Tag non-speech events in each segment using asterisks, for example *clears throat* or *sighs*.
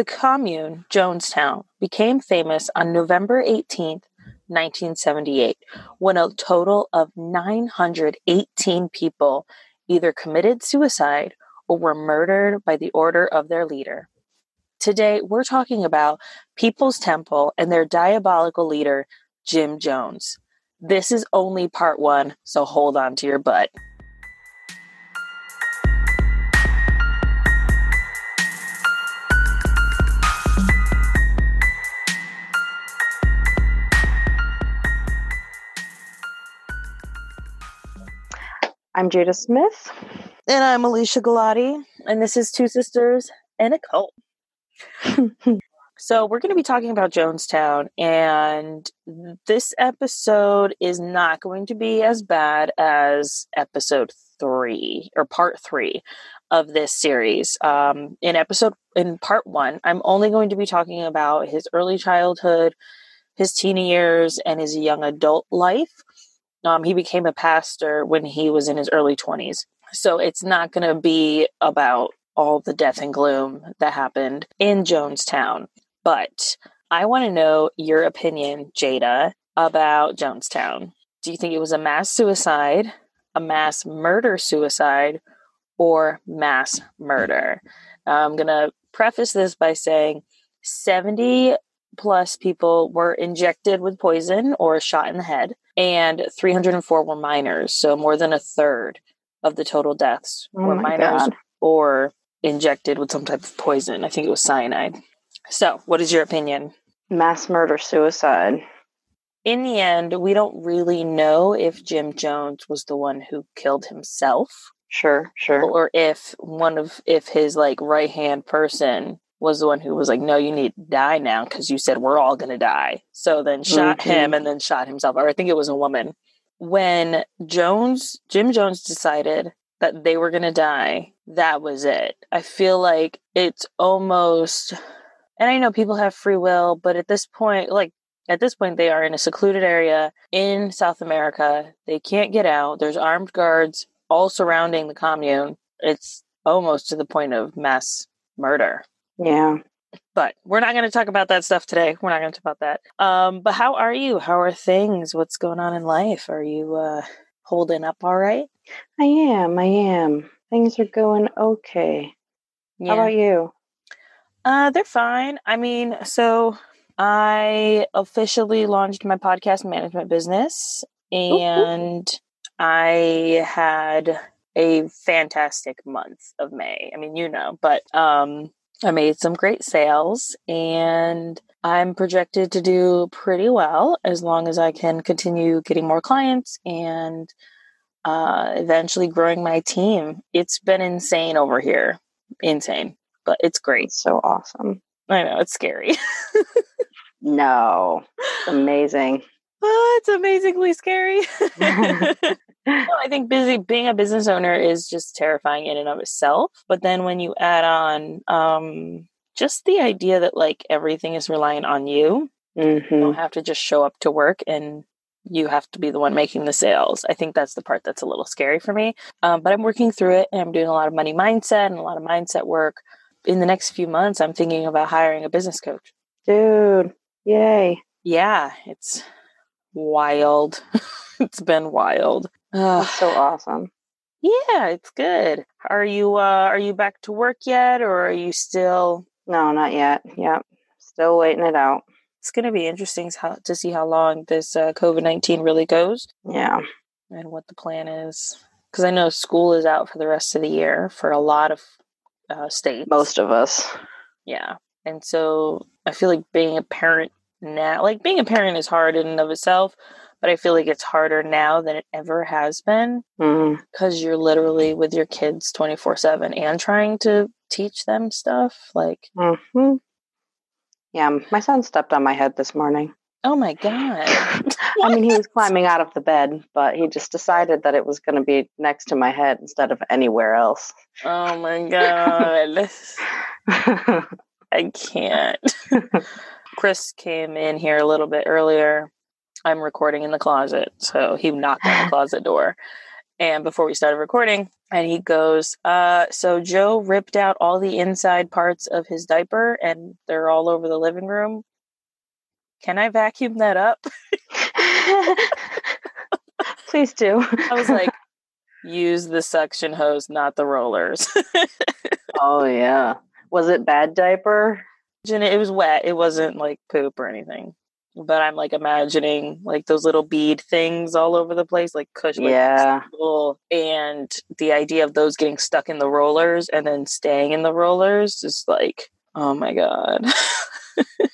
The commune, Jonestown, became famous on November 18, 1978, when a total of 918 people either committed suicide or were murdered by the order of their leader. Today, we're talking about People's Temple and their diabolical leader, Jim Jones. This is only part one, so hold on to your butt. I'm Jada Smith. And I'm Alicia Galati, and this is Two Sisters and a Cult. *laughs* so, we're going to be talking about Jonestown, and this episode is not going to be as bad as episode three or part three of this series. Um, in episode, in part one, I'm only going to be talking about his early childhood, his teen years, and his young adult life. Um, he became a pastor when he was in his early 20s. So it's not going to be about all the death and gloom that happened in Jonestown. But I want to know your opinion, Jada, about Jonestown. Do you think it was a mass suicide, a mass murder suicide, or mass murder? I'm going to preface this by saying 70 plus people were injected with poison or shot in the head, and 304 were minors. So more than a third of the total deaths Oh were minors God. or injected with some type of poison. I think it was cyanide. So, what is your opinion? Mass murder suicide. In the end, we don't really know if Jim Jones was the one who killed himself Sure, sure. or if one of if his like right hand person was the one who was like no you need to die now because you said we're all going to die. So then shot Mhm. him and then shot himself or i think it was a woman. When jones jim jones decided that they were going to die that was it. I feel like it's almost and i know people have free will but at this point like at this point they are in a secluded area in south america. They can't get out. There's armed guards all surrounding the commune. It's almost to the point of mass murder Yeah. but we're not going to talk about that stuff today. We're not going to talk about that. Um, but how are you? How are things? What's going on in life? Are you uh, holding up all right? I am. I am. Things are going okay. How about you? Uh, they're fine. I mean, so I officially launched my podcast management business, and I had a fantastic month of May. I mean, you know, but um, I made some great sales, and I'm projected to do pretty well as long as I can continue getting more clients and uh, eventually growing my team. It's been insane over here, insane, but it's great. It's so awesome. I know it's scary. *laughs* No. It's amazing. oh, it's amazingly scary. *laughs* *laughs* Well, I think busy being a business owner is just terrifying in and of itself. But then when you add on um, just the idea that like everything is reliant on you, you hmm don't have to just show up to work and you have to be the one making the sales. I think that's the part that's a little scary for me. Um, but I'm working through it and I'm doing a lot of money mindset and a lot of mindset work. In the next few months, I'm thinking about hiring a business coach. Dude. Yay. Yeah, it's wild. *laughs* it's been wild. Ugh. That's so awesome. Yeah, it's good. Are you uh are you back to work yet or are you still No, not yet. Yep. Still waiting it out. it's going to be interesting to see how long this uh, COVID-19 really goes Yeah. and what the plan is cuz I know school is out for the rest of the year for a lot of uh states. Most of us. Yeah. And so I feel like being a parent now, like being a parent is hard in and of itself, but I feel like it's harder now than it ever has been Mm. because you're literally with your kids 24 7 and trying to teach them stuff. Like, hmm Yeah, my son stepped on my head this morning. oh my God. *laughs* I mean, he was climbing out of the bed, but he just decided that it was going to be next to my head instead of anywhere else. oh my God. *laughs* I can't. Chris came in here a little bit earlier. I'm recording in the closet, so he knocked on the *laughs* closet door. and before we started recording, and he goes, uh, so Joe ripped out all the inside parts of his diaper and they're all over the living room. Can I vacuum that up? *laughs* *laughs* Please do. I was like, use the suction hose, not the rollers. oh yeah. Was it bad diaper? It was wet. It wasn't like poop or anything. But I'm like imagining like those little bead things all over the place, like cushion. Yeah. And the idea of those getting stuck in the rollers and then staying in the rollers is like, oh my God.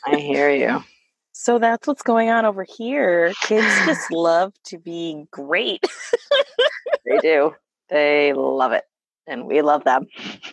I hear you. *laughs* So that's what's going on over here. Kids *sighs* just love to be great. they do. They love it. And we love them.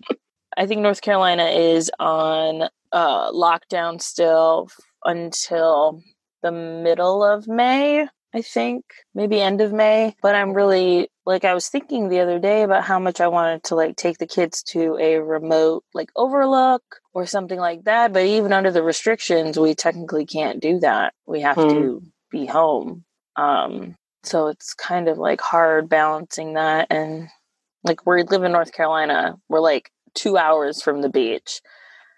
*laughs* I think North Carolina is on uh, lockdown still until the middle of May, I think, maybe end of May. But I'm really like I was thinking the other day about how much I wanted to like take the kids to a remote like overlook or something like that. But even under the restrictions, we technically can't do that. We have mm. to be home. Um, so it's kind of like hard balancing that and like we live in North Carolina. We're like two hours from the beach.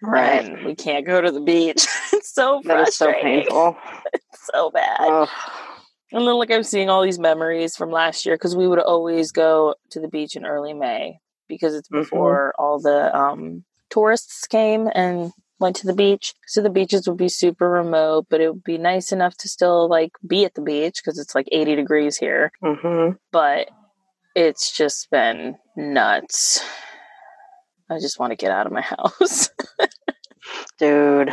Right. And we can't go to the beach. *laughs* it's so frustrating. That is so *laughs* painful. it's so bad. Ugh. And then like I'm seeing all these memories from last year because we would always go to the beach in early May because it's mm-hmm. before mm-hmm. all the um, tourists came and went to the beach. So the beaches would be super remote, but it would be nice enough to still like be at the beach because it's like 80 degrees here. Mm-hmm. But it's just been nuts. I just want to get out of my *laughs* house. Dude,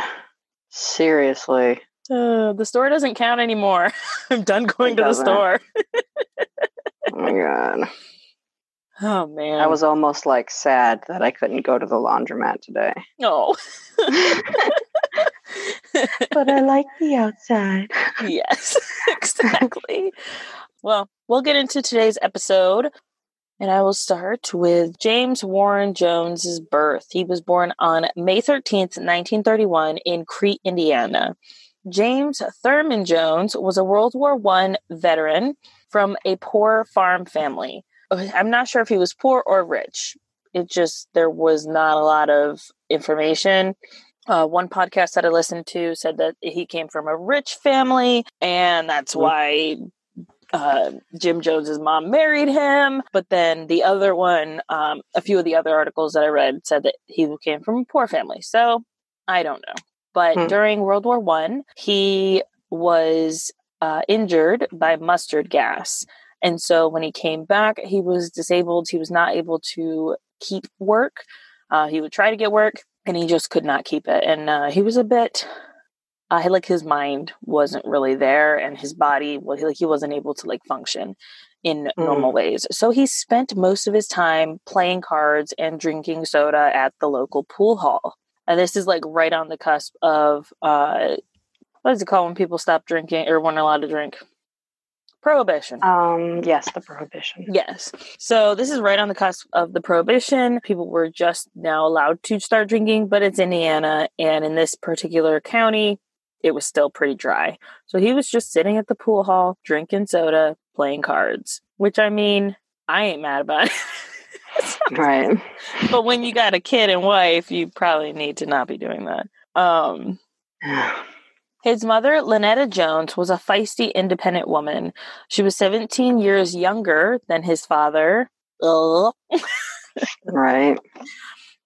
seriously. Uh, the store doesn't count anymore. *laughs* I'm done going it to doesn't. the store. oh my god. *laughs* Oh man. I was almost like sad that I couldn't go to the laundromat today. Oh. but I like the outside. Yes, exactly. well, we'll get into today's episode. And I will start with James Warren Jones's birth. He was born on May 13th, 1931 in Crete, Indiana. James Thurman Jones was a World War I veteran from a poor farm family. I'm not sure if he was poor or rich. It just, there was not a lot of information. Uh, one podcast that I listened to said that he came from a rich family, and that's why uh, Jim Jones's mom married him. But then the other one, um, a few of the other articles that I read said that he came from a poor family. So I don't know. But hmm. during World War One, he was uh, injured by mustard gas. And so when he came back, he was disabled. He was not able to keep work. Uh, he would try to get work and he just could not keep it. And uh, he was a bit, uh, like his mind wasn't really there and his body, well, he, like he wasn't able to like function in mm. normal ways. So he spent most of his time playing cards and drinking soda at the local pool hall. And this is like right on the cusp of, uh, what does it call when people stop drinking or weren't allowed to drink? Prohibition. Um, yes, the prohibition. Yes. So this is right on the cusp of the prohibition. People were just now allowed to start drinking, but it's Indiana, and in this particular county, it was still pretty dry. So he was just sitting at the pool hall, drinking soda, playing cards. Which I mean, I ain't mad about it. *laughs* right. But when you got a kid and wife, you probably need to not be doing that. Um *sighs* His mother, Lynetta Jones, was a feisty, independent woman. She was 17 years younger than his father. *laughs* right.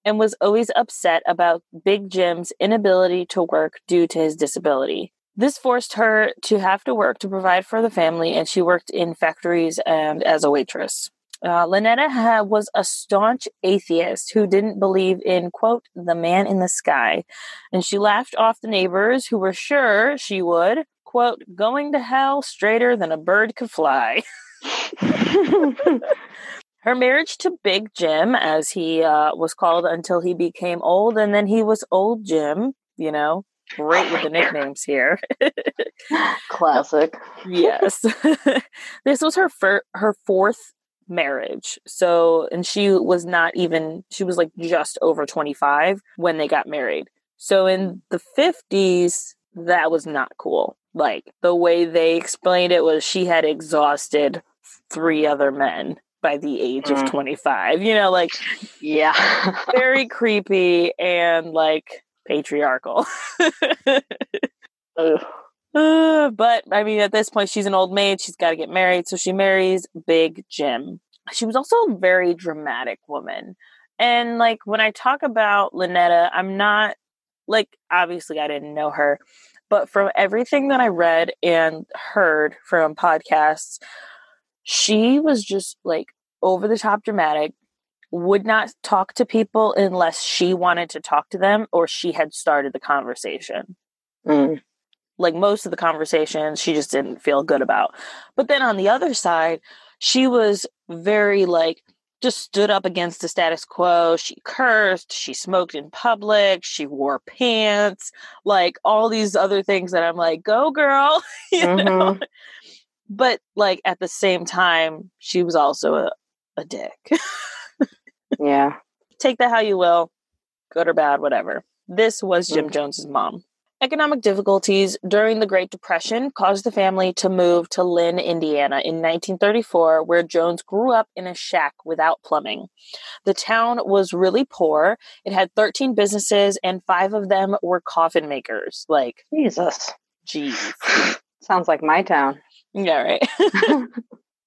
And was always upset about Big Jim's inability to work due to his disability. This forced her to have to work to provide for the family, and she worked in factories and as a waitress. Uh, Lynetta ha- was a staunch atheist who didn't believe in, quote, the man in the sky. And she laughed off the neighbors who were sure she would, quote, going to hell straighter than a bird could fly. *laughs* *laughs* *laughs* Her marriage to Big Jim, as he uh, was called until he became old, and then he was Old Jim, you know, great with the nicknames here. *laughs* Classic. yes. *laughs* this was her fir- her fourth marriage. So, and she was not even, she was like just over 25 when they got married. So in the 50s, that was not cool. Like the way they explained it was she had exhausted three other men by the age Mm. of 25. You know, like Yeah. *laughs* very creepy and like patriarchal. Uh, *sighs* but I mean, at this point, she's an old maid. She's got to get married. So she marries Big Jim. She was also a very dramatic woman. And like when I talk about Lynetta, I'm not like, obviously, I didn't know her. But from everything that I read and heard from podcasts, she was just like over the top dramatic, would not talk to people unless she wanted to talk to them or she had started the conversation Mm. like most of the conversations she just didn't feel good about but then on the other side she was very like just stood up against the status quo she cursed she smoked in public she wore pants like all these other things that i'm like go girl *laughs* you know Mhm. But like at the same time she was also a, a dick Yeah. *laughs* take that how you will, good or bad, whatever. This was Jim Mm. Jones's mom. Economic difficulties during the Great Depression caused the family to move to Lynn, Indiana in 1934, where Jones grew up in a shack without plumbing. The town was really poor. It had 13 businesses, and five of them were coffin makers. Like, Jesus. geez. *laughs* Sounds like my town. Yeah, right. *laughs*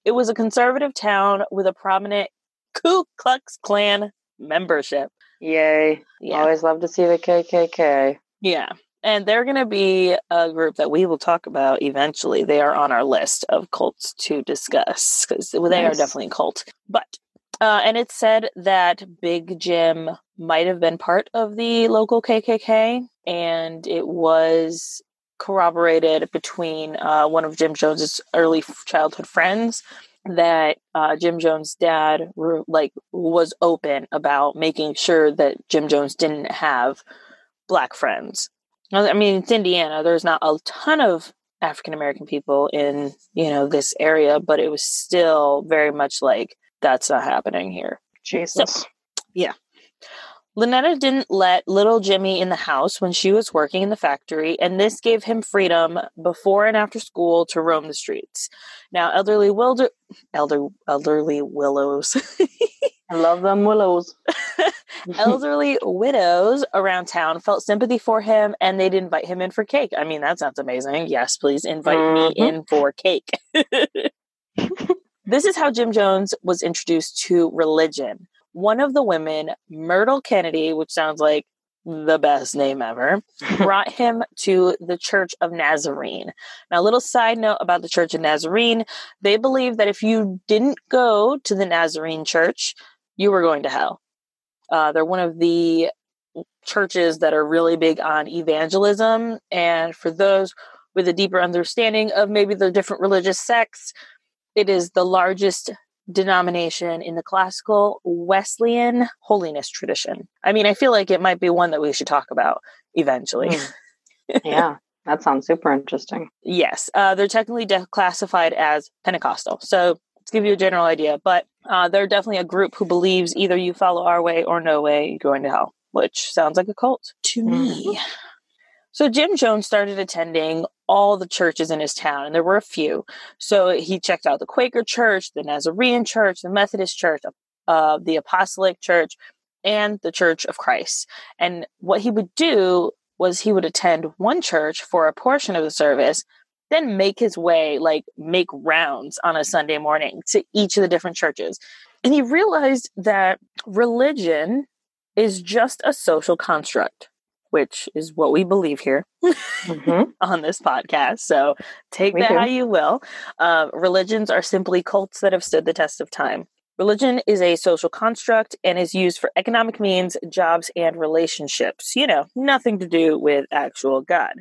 it was a conservative town with a prominent Ku Klux Klan membership. Yay. Yeah. Always love to see the KKK. Yeah. And they're going to be a group that we will talk about eventually. They are on our list of cults to discuss because they are definitely a cult. But, uh, and it's said that Big Jim might have been part of the local KKK, and it was corroborated between uh, one of Jim Jones's early childhood friends that uh, Jim Jones' dad were, like was open about making sure that Jim Jones didn't have black friends. I mean, it's Indiana. There's not a ton of African American people in you know this area, but it was still very much like that's not happening here. Jesus. Lynetta didn't let little Jimmy in the house when she was working in the factory, and this gave him freedom before and after school to roam the streets. Now, elderly wilder, elder, elderly willows, I love them willows. *laughs* elderly widows around town felt sympathy for him, and they'd invite him in for cake. I mean, that sounds amazing. Yes, please invite me Mhm. in for cake. *laughs* *laughs* this is how Jim Jones was introduced to religion. One of the women, Myrtle Kennedy, which sounds like the best name ever, *laughs* brought him to the Church of Nazarene. Now, a little side note about the Church of Nazarene they believe that if you didn't go to the Nazarene church, you were going to hell. Uh, they're one of the churches that are really big on evangelism. And for those with a deeper understanding of maybe the different religious sects, it is the largest denomination in the classical Wesleyan holiness tradition. I mean, I feel like it might be one that we should talk about eventually. Mm. *laughs* yeah. That sounds super interesting. Yes, uh, they're technically de- classified as Pentecostal. So to give you a general idea, but uh, they're definitely a group who believes either you follow our way or no way, you're going to hell, which sounds like a cult to me. So Jim Jones started attending all the churches in his town, and there were a few. So he checked out the Quaker Church, the Nazarene Church, the Methodist Church, uh, the Apostolic Church, and the Church of Christ. And what he would do was he would attend one church for a portion of the service, then make his way, like make rounds on a Sunday morning to each of the different churches. And he realized that religion is just a social construct, which is what we believe here hmm *laughs* on this podcast. So take We that do. how you will. Uh, religions are simply cults that have stood the test of time. Religion is a social construct and is used for economic means, jobs, and relationships. You know, nothing to do with actual God.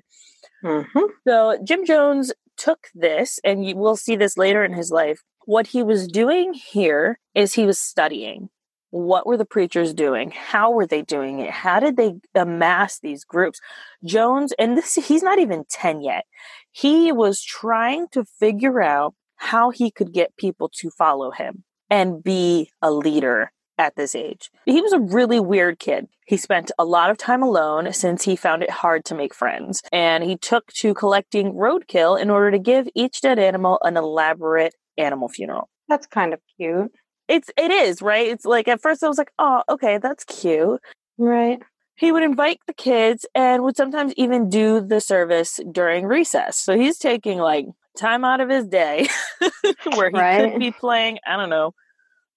hmm So Jim Jones took this, and you will see this later in his life. What he was doing here is he was studying. What were the preachers doing? How were they doing it? How did they amass these groups? Jones, and this he's not even 10 yet. He was trying to figure out how he could get people to follow him and be a leader at this age. He was a really weird kid. He spent a lot of time alone since he found it hard to make friends, and he took to collecting roadkill in order to give each dead animal an elaborate animal funeral. That's kind of cute. It's it is right it's like at first i was like oh okay that's cute Right. he would invite the kids and would sometimes even do the service during recess so he's taking like time out of his day *laughs* where he Right. could be playing i don't know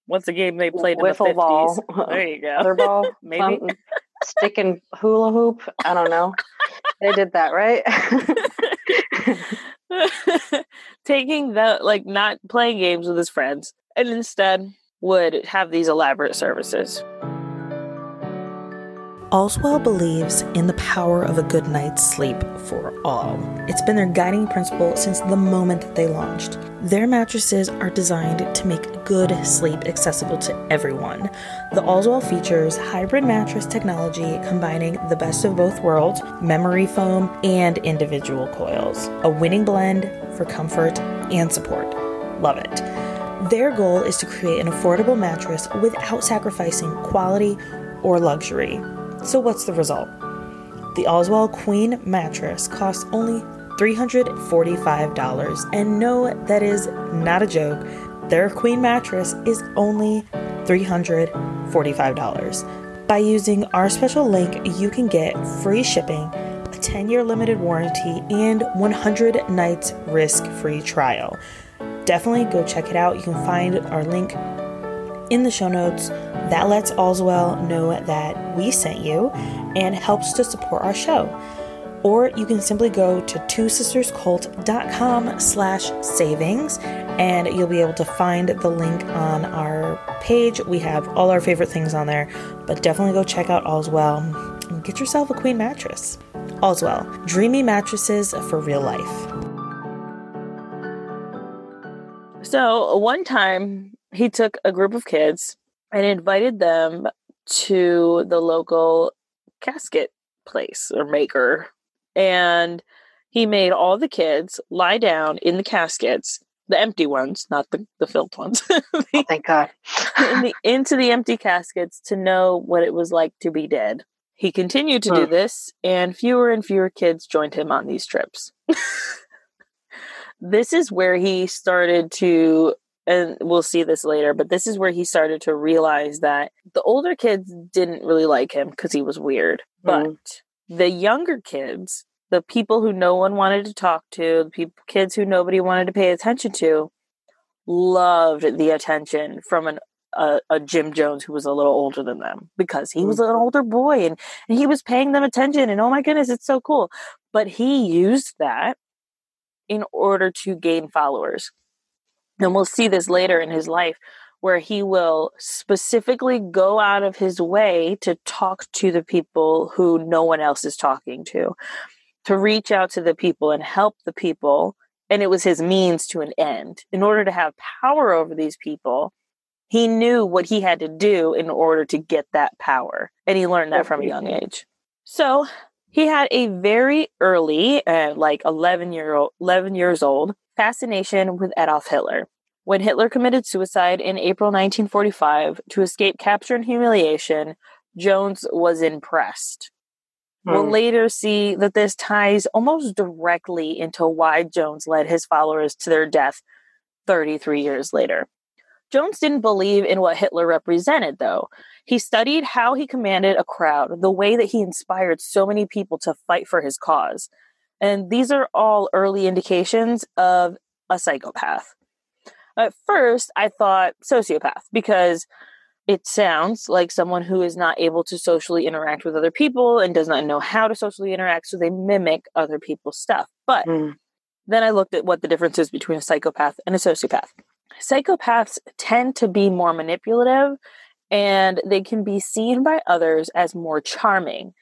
what's the game they played in the Wiffle 50s ball. there you go Other ball. *laughs* Maybe. something. Sticking hula hoop. I don't know. they did that, right? *laughs* taking the like not playing games with his friends and instead would have these elaborate services Allswell believes in the power of a good night's sleep for all. It's been their guiding principle since the moment that they launched. Their mattresses are designed to make good sleep accessible to everyone. The Allswell features hybrid mattress technology combining the best of both worlds memory foam and individual coils. A winning blend for comfort and support. Love it. Their goal is to create an affordable mattress without sacrificing quality or luxury. So, what's the result? The Allswell Queen mattress costs only $345. And no, that is not a joke. Their Queen mattress is only $345. By using our special link, you can get free shipping, a 10 year limited warranty, and 100 nights risk free trial. Definitely go check it out. You can find our link in the show notes. That lets Allswell know that we sent you and helps to support our show. Or you can simply go to twosisterscult.com slash savings and you'll be able to find the link on our page. We have all our favorite things on there, but definitely go check out Allswell and get yourself a queen mattress. Allswell, dreamy mattresses for real life. So one time he took a group of kids and invited them to the local casket place or maker. And he made all the kids lie down in the caskets, the empty ones, not the, the filled ones, *laughs* oh, thank God. in the, into the empty caskets to know what it was like to be dead. He continued to do this, and fewer and fewer kids joined him on these trips. *laughs* this is where he started to, and we'll see this later, but this is where he started to realize that the older kids didn't really like him because he was weird. But Mm. the younger kids, the people who no one wanted to talk to, the peop kids who nobody wanted to pay attention to, loved the attention from an a, a Jim Jones who was a little older than them because he was an older boy and, and he was paying them attention and oh my goodness it's so cool but he used that in order to gain followers. And we'll see this later in his life where he will specifically go out of his way to talk to the people who no one else is talking to to reach out to the people and help the people. And it was his means to an end. In order to have power over these people he knew what he had to do in order to get that power. And he learned that from a young age. So he had a very early uh, like 11 year old 11 years old fascination with adolf hitler when hitler committed suicide in april 1945 to escape capture and humiliation jones was impressed We'll Hmm. later see that this ties almost directly into why Jones led his followers to their death 33 years later. Jones didn't believe in what Hitler represented, though. He studied how he commanded a crowd, the way that he inspired so many people to fight for his cause. And these are all early indications of a psychopath. At first, I thought sociopath because it sounds like someone who is not able to socially interact with other people and does not know how to socially interact, so they mimic other people's stuff. But Mm. then I looked at what the difference is between a psychopath and a sociopath. Psychopaths tend to be more manipulative and they can be seen by others as more charming.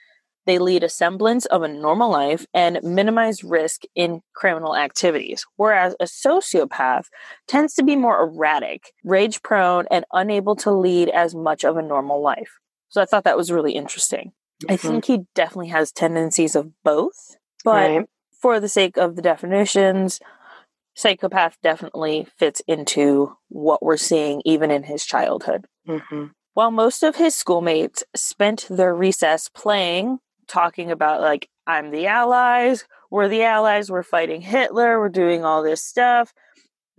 They lead a semblance of a normal life and minimize risk in criminal activities, whereas a sociopath tends to be more erratic, rage prone, and unable to lead as much of a normal life. So I thought that was really interesting. I Mhm. think he definitely has tendencies of both, but Right. for the sake of the definitions, psychopath definitely fits into what we're seeing even in his childhood. hmm While most of his schoolmates spent their recess playing, talking about, like, I'm the Allies, we're the Allies, we're fighting Hitler, we're doing all this stuff,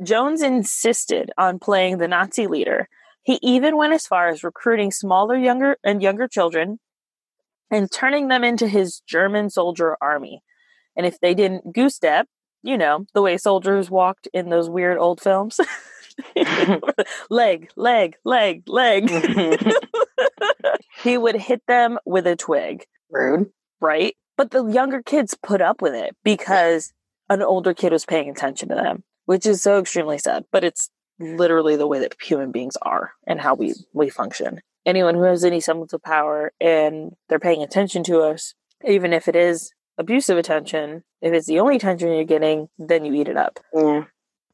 Jones insisted on playing the Nazi leader He even went as far as recruiting smaller, younger, and younger children and turning them into his German soldier army. And if they didn't goose step, you know, the way soldiers walked in those weird old films. *laughs* *laughs* leg, leg, leg, leg. *laughs* he would hit them with a twig. Rude. Right? But the younger kids put up with it because an older kid was paying attention to them, which is so extremely sad. But it's literally the way that human beings are and how we, we function. Anyone who has any semblance of power and they're paying attention to us, even if it is abusive attention, if it's the only attention you're getting, then you eat it up. Yeah.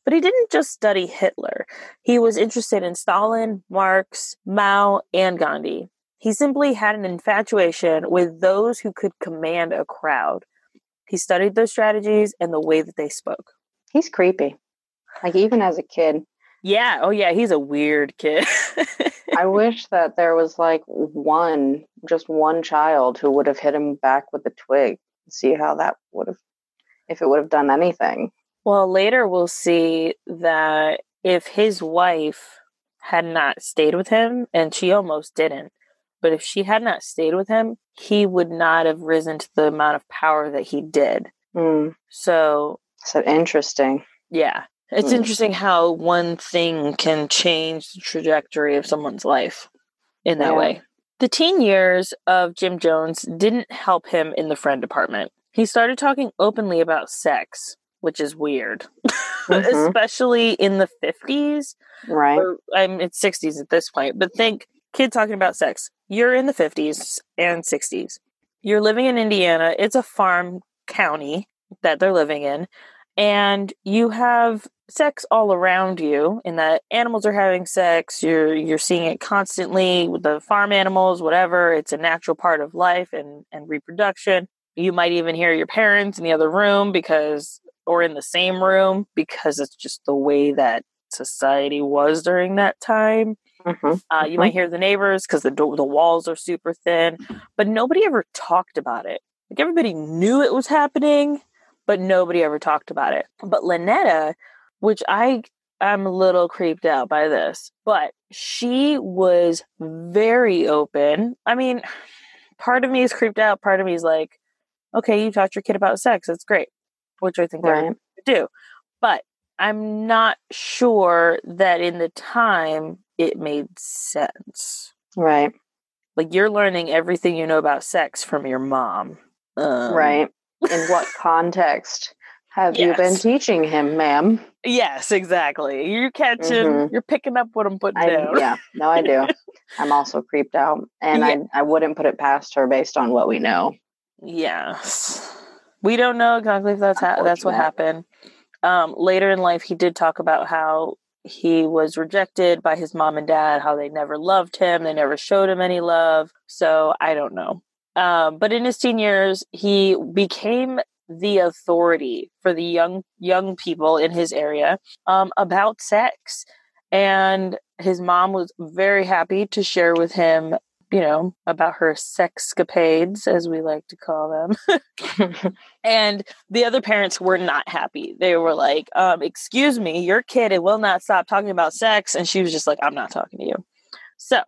But he didn't just study Hitler. He was interested in Stalin, Marx, Mao, and Gandhi. He simply had an infatuation with those who could command a crowd. He studied their strategies and the way that they spoke. He's creepy. Like even as a kid. Yeah, oh yeah, he's a weird kid. *laughs* I wish that there was like one, just one child who would have hit him back with a twig. See how that would have, if it would have done anything. Well, later we'll see that if his wife had not stayed with him, and she almost didn't, but if she had not stayed with him, he would not have risen to the amount of power that he did. Mm. So, so interesting. Yeah. It's mm. interesting how one thing can change the trajectory of someone's life in that yeah. way. The teen years of Jim Jones didn't help him in the friend department. He started talking openly about sex, which is weird, *laughs* mm-hmm. especially in the 50s. Right. Or, I'm it's 60s at this point, but think kid talking about sex. You're in the 50s and 60s. You're living in Indiana. It's a farm county that they're living in. And you have sex all around you in that animals are having sex you're you're seeing it constantly with the farm animals whatever it's a natural part of life and and reproduction you might even hear your parents in the other room because or in the same room because it's just the way that society was during that time Mm-hmm. Uh, you mm-hmm. might hear the neighbors because the do- the walls are super thin, but nobody ever talked about it. Like everybody knew it was happening, but nobody ever talked about it. But Lynetta, which I am a little creeped out by this, but she was very open. I mean, part of me is creeped out. Part of me is like, okay, you taught your kid about sex. That's great, which I think right. they do. But I'm not sure that in the time it made sense. Right. Like you're learning everything you know about sex from your mom. Um, right. In what *laughs* context have yes. you been teaching him, ma'am? Yes, exactly. You're catching, mm-hmm. you're picking up what I'm putting I, down. Yeah, no, I do. *laughs* I'm also creeped out, and yeah. I, I wouldn't put it past her based on what we know. Yes, we don't know exactly if that's ha- that's what happened. Um, later in life, he did talk about how he was rejected by his mom and dad, how they never loved him, they never showed him any love. So I don't know. Um, but in his teen years, he became the authority for the young young people in his area um, about sex, and his mom was very happy to share with him you know, about her sexcapades, as we like to call them. *laughs* and the other parents were not happy. They were like, um, Excuse me, your kid it will not stop talking about sex. And she was just like, I'm not talking to you. So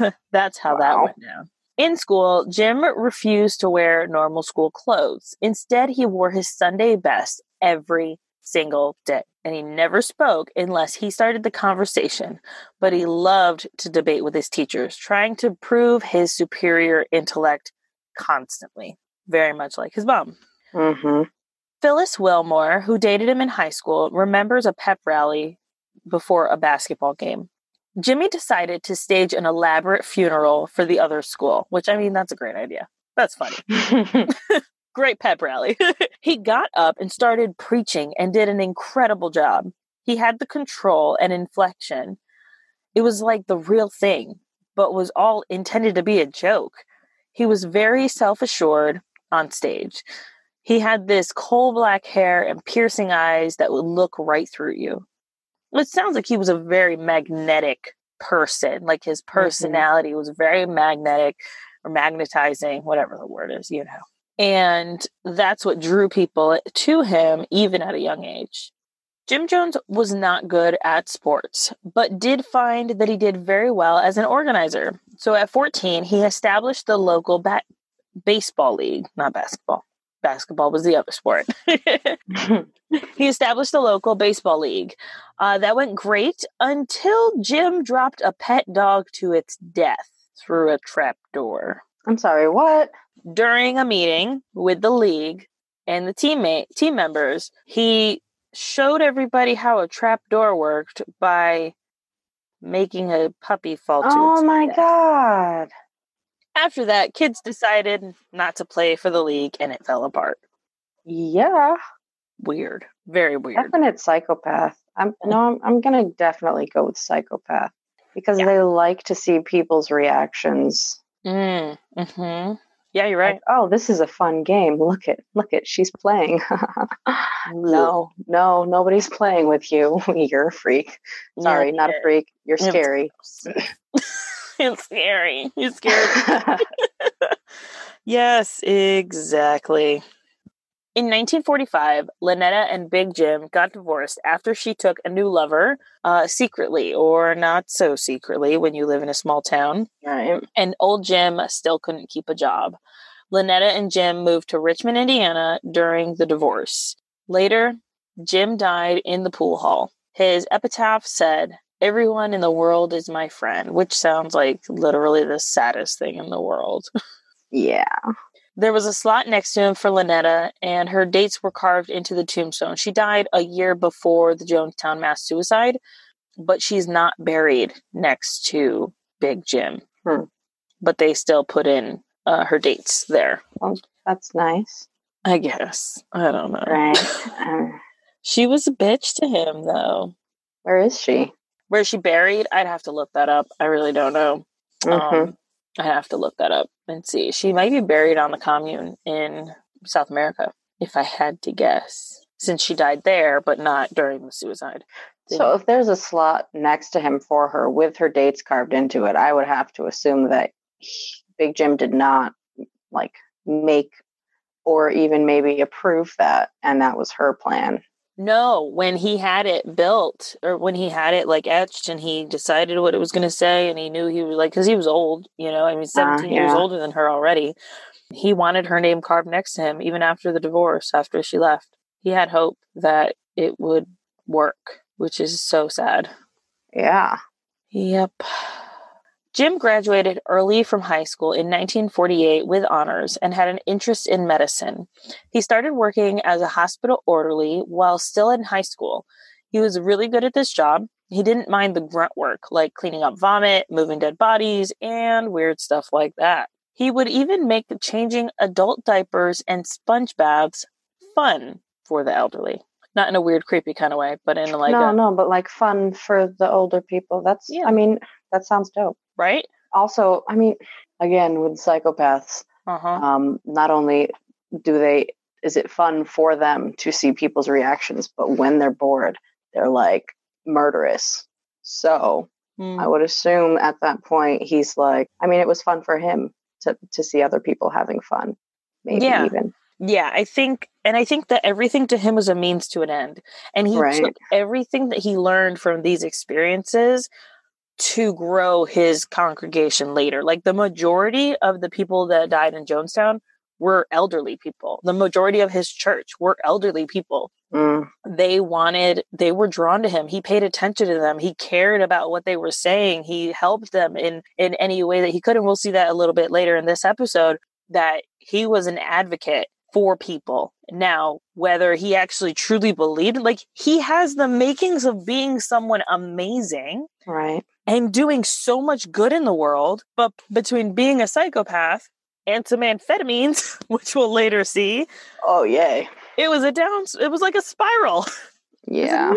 *laughs* that's how wow. that went down. In school, Jim refused to wear normal school clothes. Instead, he wore his Sunday best every single day. And he never spoke unless he started the conversation. But he loved to debate with his teachers, trying to prove his superior intellect constantly, very much like his mom. Mm-hmm. Phyllis Wilmore, who dated him in high school, remembers a pep rally before a basketball game. Jimmy decided to stage an elaborate funeral for the other school, which I mean, that's a great idea. That's funny. *laughs* *laughs* great pep rally. *laughs* he got up and started preaching and did an incredible job. He had the control and inflection. It was like the real thing, but was all intended to be a joke. He was very self assured on stage. He had this coal black hair and piercing eyes that would look right through you. It sounds like he was a very magnetic person. Like his mm-hmm. personality mm-hmm. was very magnetic or magnetizing, whatever the word is, you know. And that's what drew people to him, even at a young age. Jim Jones was not good at sports, but did find that he did very well as an organizer. So at 14, he established the local bat- baseball league, not basketball. Basketball was the other sport. *laughs* he established a local baseball league. Uh, that went great until Jim dropped a pet dog to its death through a trap door. I'm sorry, what? During a meeting with the league and the teammate team members, he showed everybody how a trap door worked by making a puppy fall to Oh my death. god. After that, kids decided not to play for the league and it fell apart. Yeah. Weird. Very weird. Definite psychopath. I'm no, I'm, I'm gonna definitely go with psychopath because Yeah. they like to see people's reactions. Mm, hmm Yeah, you're Like, right. oh, this is a fun game. Look at look at she's playing. *laughs* no, no, nobody's playing with you. *laughs* You're a freak. Sorry, not a freak. You're scary. *laughs* *laughs* it's scary. You scared. *laughs* yes, exactly. In 1945, Lynetta and Big Jim got divorced after she took a new lover uh, secretly, or not so secretly when you live in a small town. right. and old Jim still couldn't keep a job. Lynetta and Jim moved to Richmond, Indiana during the divorce. Later, Jim died in the pool hall. His epitaph said, Everyone in the world is my friend, which sounds like literally the saddest thing in the world. *laughs* Yeah. There was a slot next to him for Lynetta, and her dates were carved into the tombstone. She died a year before the Jonestown mass suicide, but she's not buried next to Big Jim. Hmm. But they still put in uh, her dates there. Well, that's nice. I guess. I don't know. Right. *laughs* Uh, She was a bitch to him, though. where is she? Where's she buried? I'd have to look that up. I really don't know. Mhm. Um, I'd have to look that up and see. She might be buried on the commune in South America, if I had to guess, since she died there, but not during the suicide. So if there's a slot next to him for her with her dates carved into it, I would have to assume that he- Big Jim did not like make or even maybe approve that and that was her plan. No, when he had it built or when he had it like etched and he decided what it was going to say and he knew he was like, because he was old, you know, I mean, uh, 17 years yeah. older than her already. He wanted her name carved next to him even after the divorce, after she left. He had hope that it would work, which is so sad. Yeah. Yep. Jim graduated early from high school in 1948 with honors and had an interest in medicine. He started working as a hospital orderly while still in high school. He was really good at this job. He didn't mind the grunt work, like cleaning up vomit, moving dead bodies, and weird stuff like that. He would even make changing adult diapers and sponge baths fun for the elderly. Not in a weird, creepy kind of way, but in like no, a, no, but like fun for the older people. That's Yeah. I mean, that sounds dope. Right? Also, I mean, again, with psychopaths, Uh huh. um, not only do they is it fun for them to see people's reactions, but when they're bored, they're like murderous. So Mm. I would assume at that point he's like, I mean, it was fun for him to to see other people having fun. Maybe Yeah. even Yeah, I think, and I think that everything to him was a means to an end. And he Right. took everything that he learned from these experiences to grow his congregation later. Like the majority of the people that died in Jonestown were elderly people. The majority of his church were elderly people. Mm, They wanted, they were drawn to him. He paid attention to them. He cared about what they were saying. He helped them in in any way that he could. And we'll see that a little bit later in this episode that he was an advocate for people. Now, whether he actually truly believed, like he has the makings of being someone amazing right. And doing so much good in the world, but between being a psychopath and some amphetamines, *laughs* which we'll later see, Oh yay. it was a down, it was like a spiral. *laughs* Was like, Yeah.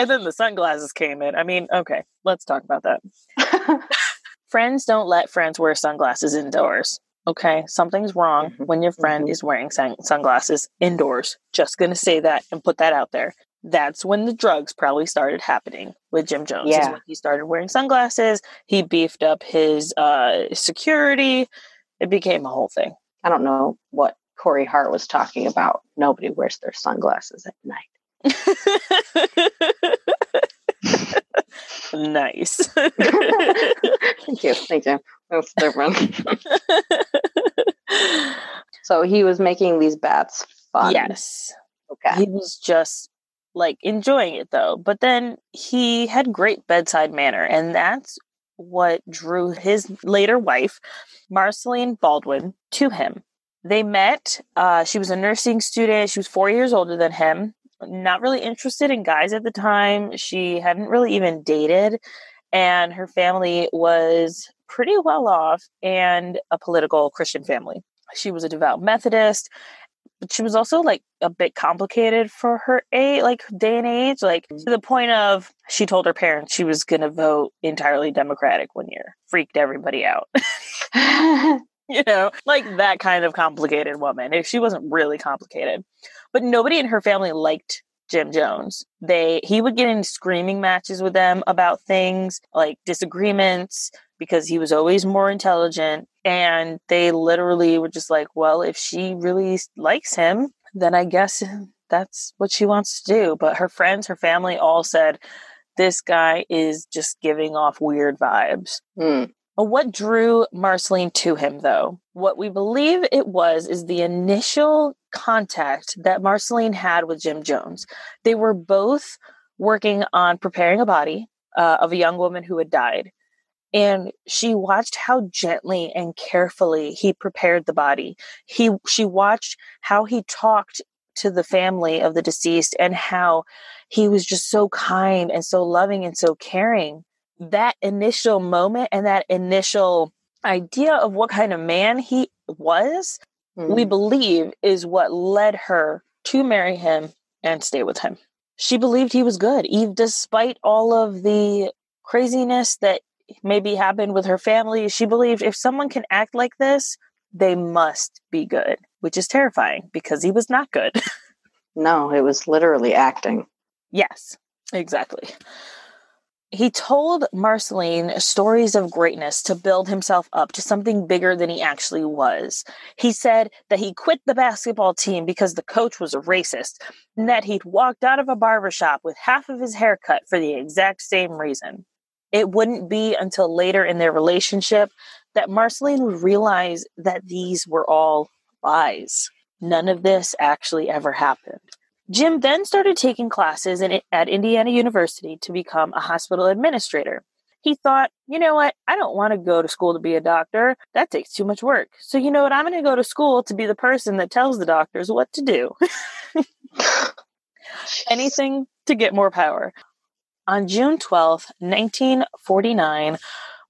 And then the sunglasses came in. I mean, okay, let's talk about that. *laughs* Friends don't let friends wear sunglasses indoors. Okay, something's wrong Mhm, when your friend mhm. is wearing sun- sunglasses indoors. Just gonna say that and put that out there. That's when the drugs probably started happening with Jim Jones. Yeah. when he started wearing sunglasses. He beefed up his uh, security. It became a whole thing. I don't know what Corey Hart was talking about. Nobody wears their sunglasses at night. *laughs* nice. *laughs* Thank you. Thank you. That's different. *laughs* so he was making these baths fun. yes. Okay. He was just like enjoying it though. But then he had great bedside manner, and that's what drew his later wife, Marceline Baldwin, to him. They met. Uh, she was a nursing student. She was four years older than him. Not really interested in guys at the time. She hadn't really even dated, and her family was pretty well off and a political Christian family. She was a devout Methodist, but she was also like a bit complicated for her age, like day and age, like mm-hmm. to the point of she told her parents she was going to vote entirely Democratic one year. Freaked everybody out. *laughs* *laughs* you know, like that kind of complicated woman. If she wasn't really complicated, but nobody in her family liked Jim Jones. They he would get in screaming matches with them about things like disagreements because he was always more intelligent and they literally were just like, well, if she really likes him, then I guess *laughs* that's what she wants to do. But her friends, her family all said this guy is just giving off weird vibes. Hmm. What drew Marceline to him, though, what we believe it was, is the initial contact that Marceline had with Jim Jones. They were both working on preparing a body uh, of a young woman who had died. And she watched how gently and carefully he prepared the body. He, she watched how he talked to the family of the deceased and how he was just so kind and so loving and so caring that initial moment and that initial idea of what kind of man he was, mm-hmm. we believe is what led her to marry him and stay with him. She believed he was good, even despite all of the craziness that maybe happened with her family. She believed if someone can act like this, they must be good, which is terrifying because he was not good. *laughs* no, it was literally acting. Yes, exactly. He told Marceline stories of greatness to build himself up to something bigger than he actually was. He said that he quit the basketball team because the coach was a racist, and that he'd walked out of a barber shop with half of his hair cut for the exact same reason. It wouldn't be until later in their relationship that Marceline would realize that these were all lies. None of this actually ever happened. Jim then started taking classes in, at Indiana University to become a hospital administrator. He thought, you know what? I don't want to go to school to be a doctor. That takes too much work. So, you know what? I'm going to go to school to be the person that tells the doctors what to do. *laughs* Anything to get more power. On June 12th, 1949,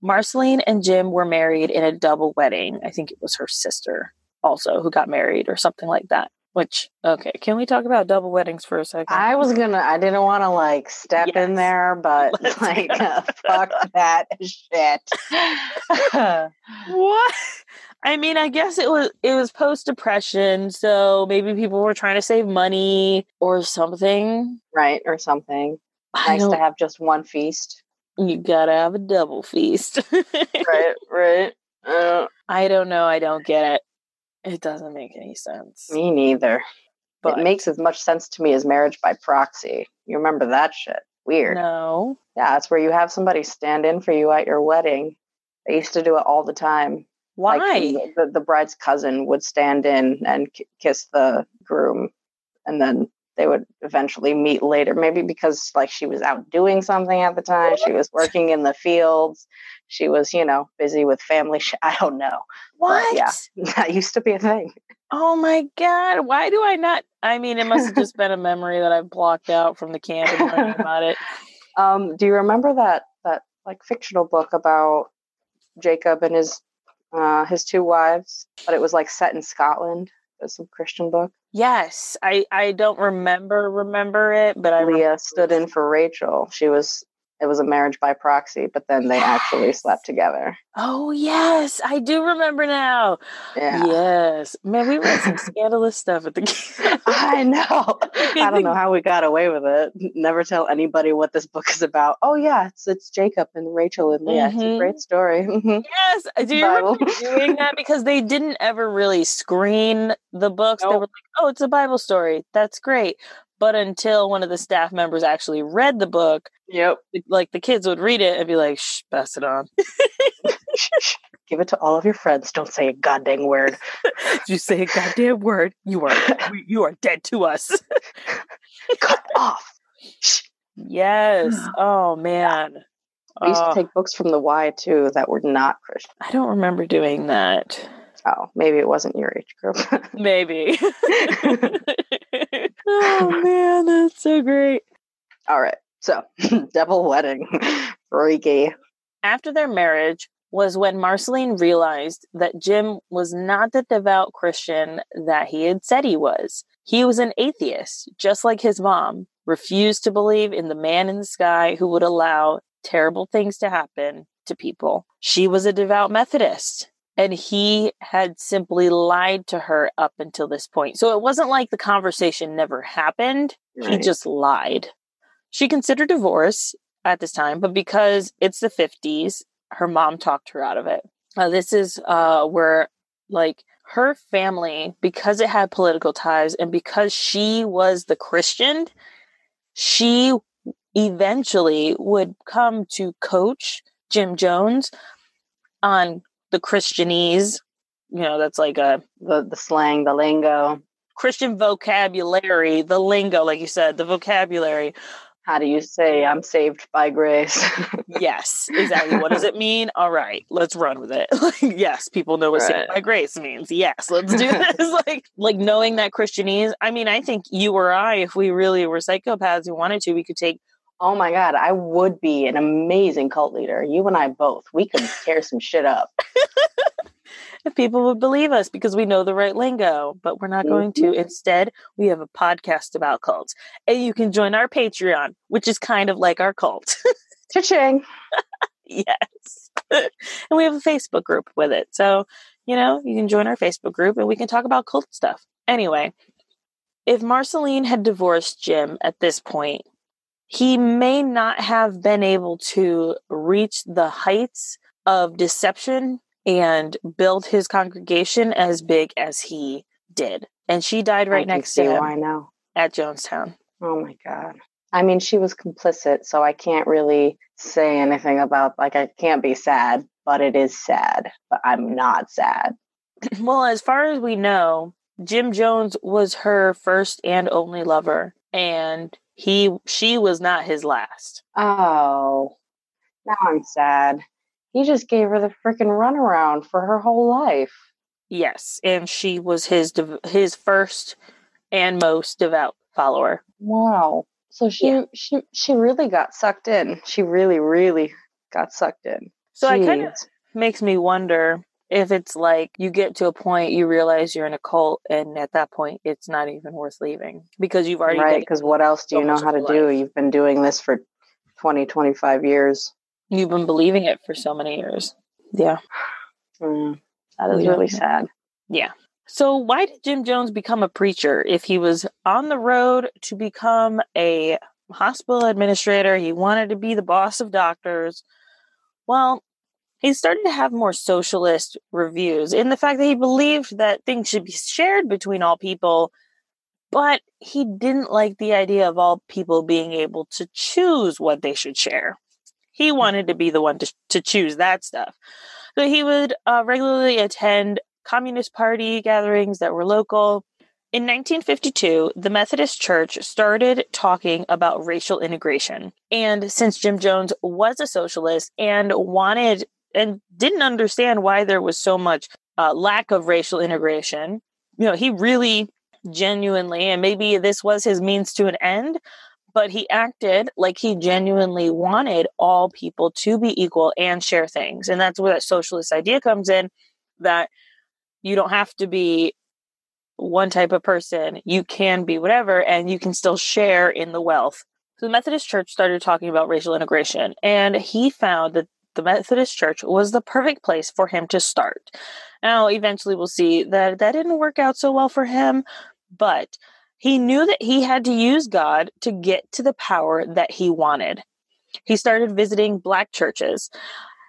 Marceline and Jim were married in a double wedding. I think it was her sister also who got married or something like that. Which okay, can we talk about double weddings for a second? I was gonna. I didn't want to like step yes. in there, but *laughs* Let's like uh, *laughs* fuck that shit. *laughs* what? I mean, I guess it was it was post depression, so maybe people were trying to save money or something, right? Or something. Nice to have just one feast. You gotta have a double feast, *laughs* right? Right. Uh, I don't know. I don't get it. It doesn't make any sense. Me neither. But it makes as much sense to me as marriage by proxy. You remember that shit? Weird. No. Yeah, it's where you have somebody stand in for you at your wedding. They used to do it all the time. Why? Like the, the, bride's cousin would stand in and k- kiss the groom, and then they would eventually meet later. Maybe because like she was out doing something at the time. She was working in the fields she was, you know, busy with family. Sh- I don't know. What? But yeah, *laughs* that used to be a thing. Oh my god! Why do I not? I mean, it must have just been a memory that I've blocked out from the camp and learning *laughs* about it. Um, do you remember that that like fictional book about Jacob and his uh, his two wives? But it was like set in Scotland. It was some Christian book. Yes, I I don't remember remember it, but I Leah stood in for Rachel. She was it was a marriage by proxy, but then they yes. actually slept together. Oh yes, I do remember now. Yeah. Yes, man, we read some *laughs* scandalous stuff at the. *laughs* I know. I don't know how we got away with it. Never tell anybody what this book is about. Oh yeah, it's it's Jacob and Rachel and Leah. Mm-hmm. It's a great mm-hmm. story. *laughs* Mm-hmm. yes, do you Bible. remember doing that because they didn't ever really screen the books? Nope. They were like, "Oh, it's a Bible story. That's great." But until one of the staff members actually read the book, Yep. like the kids would read it and be like, "Shh, pass it on." *laughs* Give it to all of your friends. Don't say a goddamn word. *laughs* You say a goddamn word, you are *laughs* you are dead to us. Cut off. Yes. *sighs* Oh man. We used Oh, to take books from the Y too that were not Christian. I don't remember doing that. Oh, maybe it wasn't your age group. Maybe. Oh *laughs* man, that's so great. All right. So, *laughs* double wedding. *laughs* Freaky. After their marriage was when Marceline realized that Jim was not the devout Christian that he had said he was. He was an atheist, just like his mom, refused to believe in the man in the sky who would allow terrible things to happen to people. She was a devout Methodist. And he had simply lied to her up until this point. So it wasn't like the conversation never happened. He just lied. She considered divorce at this time, but because it's the 50s, her mom talked her out of it. Uh, this is uh, where, like, her family, because it had political ties and because she was the Christian, she eventually would come to coach Jim Jones on the Christianese. You know, that's like a the the slang, the lingo. Christian vocabulary, the lingo, like you said, the vocabulary. How do you say I'm saved by grace? *laughs* Yes, exactly. What does it mean? All right, let's run with it. *laughs* Like, yes, people know what saved by grace means. Yes, let's do *laughs* this. like, like knowing that Christianese. I mean, I think you or I, if we really were psychopaths who wanted to, we could take. Oh my god, I would be an amazing cult leader. You and I both. We could tear some shit up. If *laughs* people would believe us because we know the right lingo, but we're not going to. Mm-hmm. Instead, we have a podcast about cults, and you can join our Patreon, which is kind of like our cult. *laughs* Cha-ching. yes. *laughs* and we have a Facebook group with it. So, you know, you can join our Facebook group and we can talk about cult stuff. Anyway, if Marceline had divorced Jim at this point, he may not have been able to reach the heights of deception and build his congregation as big as he did. And she died right I next to him why now. at Jonestown. Oh my god. I mean, she was complicit, so I can't really say anything about like I can't be sad, but it is sad. But I'm not sad. *clears throat* Well, as far as we know, Jim Jones was her first and only lover, and he she was not his last. Oh, now I'm sad. He just gave her the freaking runaround for her whole life. Yes, and she was his his first and most devout follower. Wow. So she Yeah. she she really got sucked in. She really really got sucked in. So I kind of makes me wonder if it's like you get to a point you realize you're in a cult, and at that point it's not even worth leaving because you've already right because what else do so you know how to of do? You've been doing this for 20 25 years. you've been believing it for so many years. Yeah. *sighs* Mm, that is Yeah. really sad. Yeah. So why did Jim Jones become a preacher if he was on the road to become a hospital administrator? He wanted to be the boss of doctors. Well, he started to have more socialist reviews in the fact that he believed that things should be shared between all people, but he didn't like the idea of all people being able to choose what they should share. He wanted to be the one to, to choose that stuff. So he would uh, regularly attend Communist Party gatherings that were local. In 1952, the Methodist Church started talking about racial integration. And since Jim Jones was a socialist and wanted and didn't understand why there was so much uh, lack of racial integration, you know, he really genuinely, and maybe this was his means to an end, but he acted like he genuinely wanted all people to be equal and share things. And that's where that socialist idea comes in that you don't have to be one type of person. You can be whatever, and you can still share in the wealth. So the Methodist Church started talking about racial integration, and he found that the Methodist Church was the perfect place for him to start. Now, eventually, we'll see that that didn't work out so well for him, but he knew that he had to use God to get to the power that he wanted. He started visiting black churches.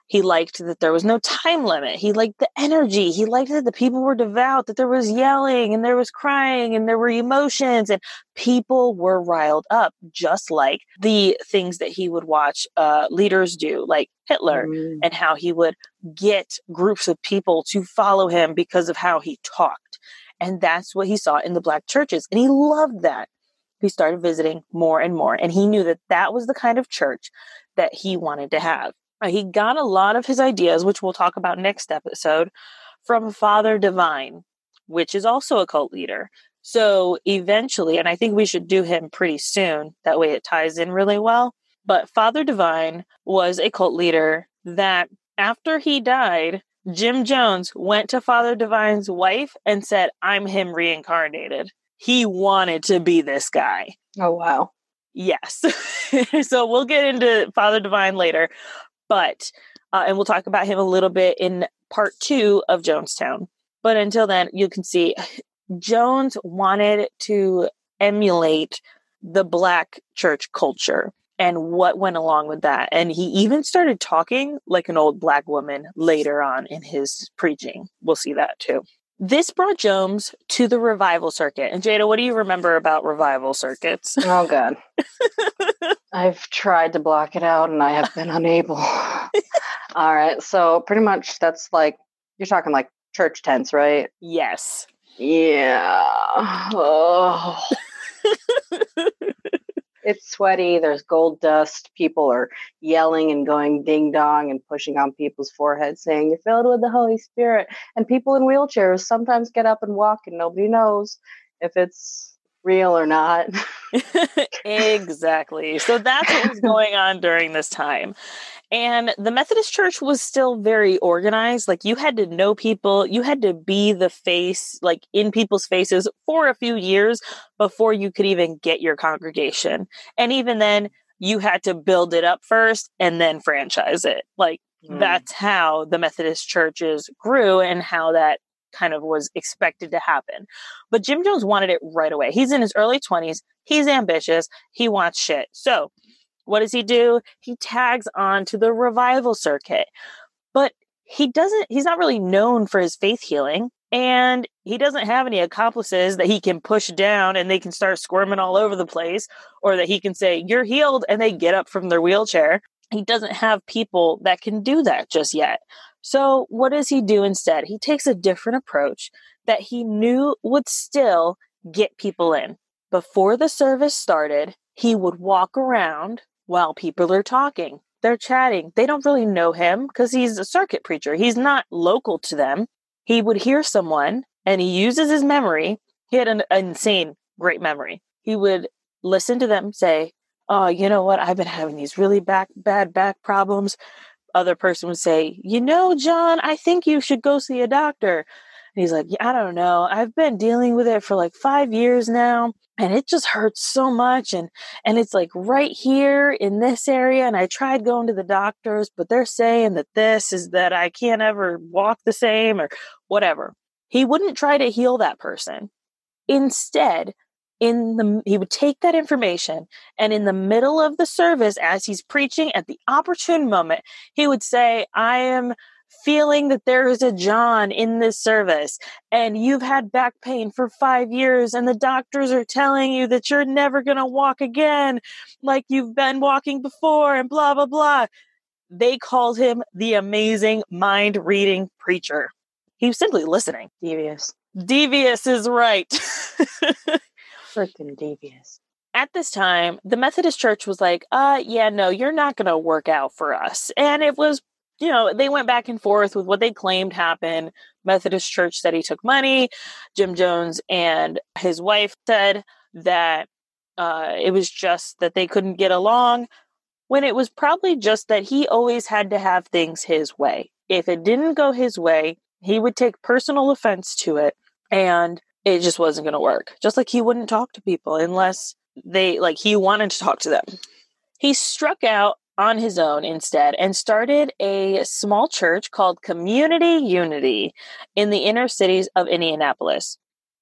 He liked that there was no time limit. He liked the energy. He liked that the people were devout, that there was yelling and there was crying and there were emotions and people were riled up, just like the things that he would watch uh, leaders do, like Hitler, mm. and how he would get groups of people to follow him because of how he talked. And that's what he saw in the black churches. And he loved that. He started visiting more and more. And he knew that that was the kind of church that he wanted to have. Uh, he got a lot of his ideas, which we'll talk about next episode, from Father Divine, which is also a cult leader. So eventually, and I think we should do him pretty soon, that way it ties in really well. But Father Divine was a cult leader that after he died, Jim Jones went to Father Divine's wife and said, I'm him reincarnated. He wanted to be this guy. Oh, wow. Yes. *laughs* so we'll get into Father Divine later. But, uh, and we'll talk about him a little bit in part two of Jonestown. But until then, you can see *sighs* Jones wanted to emulate the black church culture and what went along with that. And he even started talking like an old black woman later on in his preaching. We'll see that too. This brought Jones to the revival circuit. And Jada, what do you remember about revival circuits? Oh, God. *laughs* I've tried to block it out and I have been unable. All right. So, pretty much that's like, you're talking like church tents, right? Yes. Yeah. Oh. *laughs* it's sweaty. There's gold dust. People are yelling and going ding dong and pushing on people's foreheads, saying, You're filled with the Holy Spirit. And people in wheelchairs sometimes get up and walk, and nobody knows if it's real or not. *laughs* exactly. So that's what was *laughs* going on during this time. And the Methodist Church was still very organized. Like you had to know people, you had to be the face, like in people's faces for a few years before you could even get your congregation. And even then, you had to build it up first and then franchise it. Like mm. that's how the Methodist churches grew and how that kind of was expected to happen. But Jim Jones wanted it right away. He's in his early 20s. He's ambitious. He wants shit. So what does he do? He tags on to the revival circuit. But he doesn't, he's not really known for his faith healing. And he doesn't have any accomplices that he can push down and they can start squirming all over the place, or that he can say, You're healed, and they get up from their wheelchair. He doesn't have people that can do that just yet. So, what does he do instead? He takes a different approach that he knew would still get people in. Before the service started, he would walk around while people are talking. They're chatting. They don't really know him because he's a circuit preacher. He's not local to them. He would hear someone and he uses his memory. He had an insane, great memory. He would listen to them say, Oh, you know what? I've been having these really back, bad back problems. Other person would say, You know, John, I think you should go see a doctor. And he's like, yeah, I don't know. I've been dealing with it for like five years now and it just hurts so much. And, and it's like right here in this area. And I tried going to the doctors, but they're saying that this is that I can't ever walk the same or whatever. He wouldn't try to heal that person. Instead, in the he would take that information and in the middle of the service as he's preaching at the opportune moment he would say i am feeling that there is a John in this service and you've had back pain for five years and the doctors are telling you that you're never going to walk again like you've been walking before and blah, blah, blah. They called him the amazing mind reading preacher. He was simply listening. Devious. Devious is right. *laughs* Freaking devious at this time, the Methodist Church was like, uh, yeah, no, you're not going to work out for us. And it was you know, they went back and forth with what they claimed happened. Methodist Church said he took money. Jim Jones and his wife said that uh, it was just that they couldn't get along, when it was probably just that he always had to have things his way. If it didn't go his way, he would take personal offense to it and it just wasn't going to work. Just like he wouldn't talk to people unless they, like, he wanted to talk to them. He struck out on his own instead and started a small church called Community Unity in the inner cities of Indianapolis.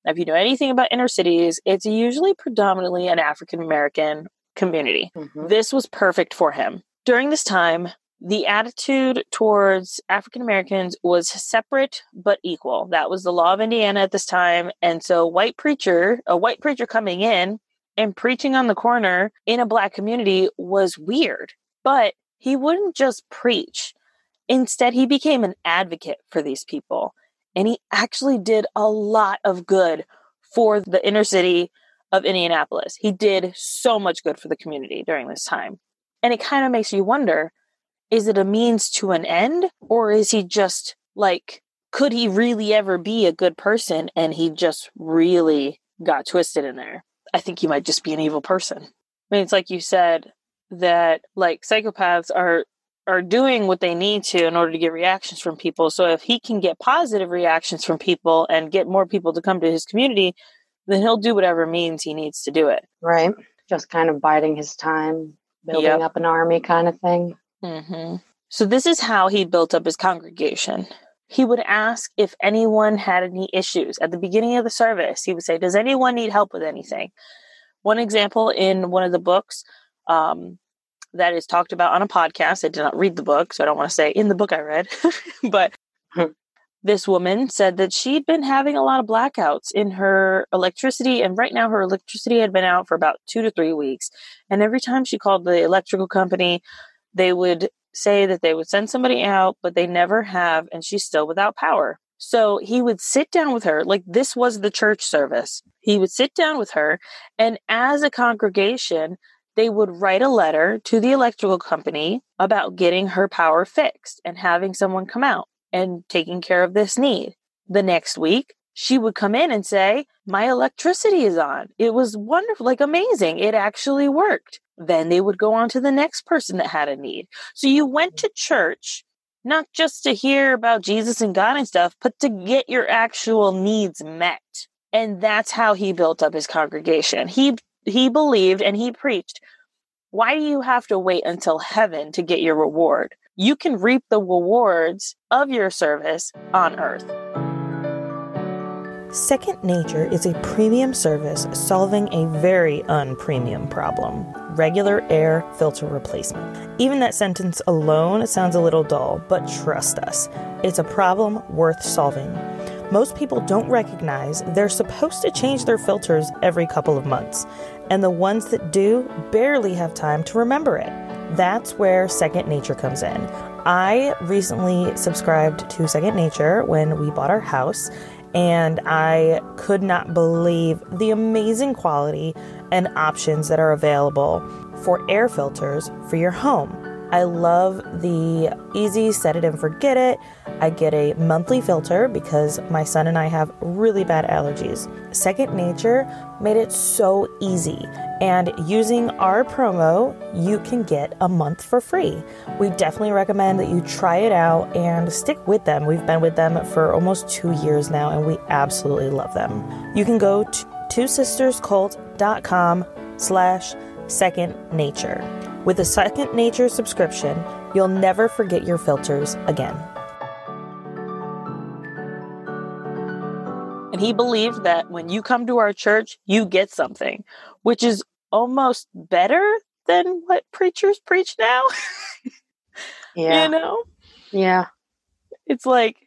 Now, if you know anything about inner cities, it's usually predominantly an African American community. Mm-hmm. This was perfect for him. During this time, the attitude towards African Americans was separate but equal. That was the law of Indiana at this time. And so, white preacher, a white preacher coming in and preaching on the corner in a black community was weird. But he wouldn't just preach, instead, he became an advocate for these people. And he actually did a lot of good for the inner city of Indianapolis. He did so much good for the community during this time. And it kind of makes you wonder is it a means to an end or is he just like could he really ever be a good person and he just really got twisted in there i think he might just be an evil person i mean it's like you said that like psychopaths are are doing what they need to in order to get reactions from people so if he can get positive reactions from people and get more people to come to his community then he'll do whatever means he needs to do it right just kind of biding his time building yep. up an army kind of thing Mm-hmm. So, this is how he built up his congregation. He would ask if anyone had any issues. At the beginning of the service, he would say, Does anyone need help with anything? One example in one of the books um, that is talked about on a podcast, I did not read the book, so I don't want to say in the book I read, *laughs* but this woman said that she'd been having a lot of blackouts in her electricity and right now her electricity had been out for about two to three weeks and every time she called the electrical company they would say that they would send somebody out, but they never have, and she's still without power. So he would sit down with her, like this was the church service. He would sit down with her, and as a congregation, they would write a letter to the electrical company about getting her power fixed and having someone come out and taking care of this need. The next week, she would come in and say, My electricity is on. It was wonderful, like amazing. It actually worked. Then they would go on to the next person that had a need. So you went to church not just to hear about Jesus and God and stuff, but to get your actual needs met. And that's how he built up his congregation. He he believed and he preached, why do you have to wait until heaven to get your reward? You can reap the rewards of your service on earth. Second Nature is a premium service solving a very unpremium problem regular air filter replacement. Even that sentence alone sounds a little dull, but trust us, it's a problem worth solving. Most people don't recognize they're supposed to change their filters every couple of months, and the ones that do barely have time to remember it. That's where Second Nature comes in. I recently subscribed to Second Nature when we bought our house, and I could not believe the amazing quality and options that are available for air filters for your home. I love the easy set it and forget it. I get a monthly filter because my son and I have really bad allergies. Second Nature made it so easy, and using our promo, you can get a month for free. We definitely recommend that you try it out and stick with them. We've been with them for almost two years now, and we absolutely love them. You can go to twosisterscult.com slash second nature. With a Second Nature subscription, you'll never forget your filters again. And he believed that when you come to our church, you get something, which is almost better than what preachers preach now. *laughs* yeah. You know? Yeah. It's like,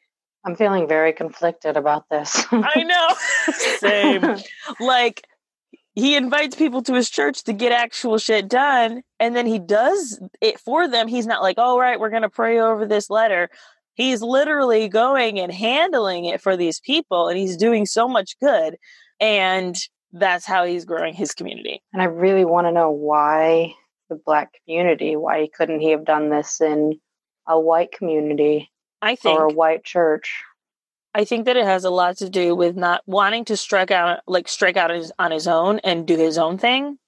I'm feeling very conflicted about this. I know. *laughs* *laughs* Same. like, he invites people to his church to get actual shit done and then he does it for them. He's not like all right we're going to pray over this letter. He's literally going and handling it for these people and he's doing so much good and that's how he's growing his community. And i really want to know why the black community why couldn't he have done this in a white community i think or a white church I think that it has a lot to do with not wanting to strike out, like strike out his, on his own and do his own thing.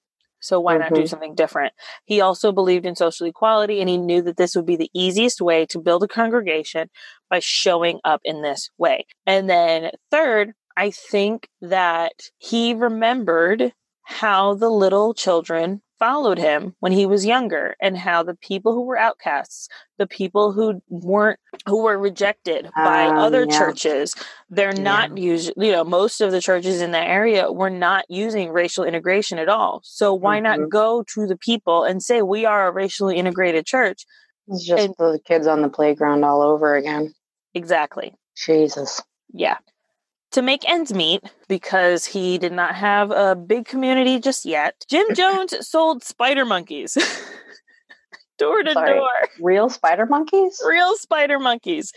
So why mm-hmm. not do mm-hmm. something different? He also believed in social equality and he knew that this would be the easiest way to build a congregation by showing up in this way. And then third, I think that he remembered how the little children followed him when he was younger and how the people who were outcasts the people who weren't who were rejected by um, other yeah. churches they're not yeah. using you know most of the churches in that area were not using racial integration at all so why mm-hmm. not go to the people and say we are a racially integrated church It's just And- the kids on the playground all over again. Exactly. Jesus. Yeah. To make ends meet, because he did not have a big community just yet, Jim *laughs* Jones sold spider monkeys *laughs* door to Sorry. door. Real spider monkeys? Real spider monkeys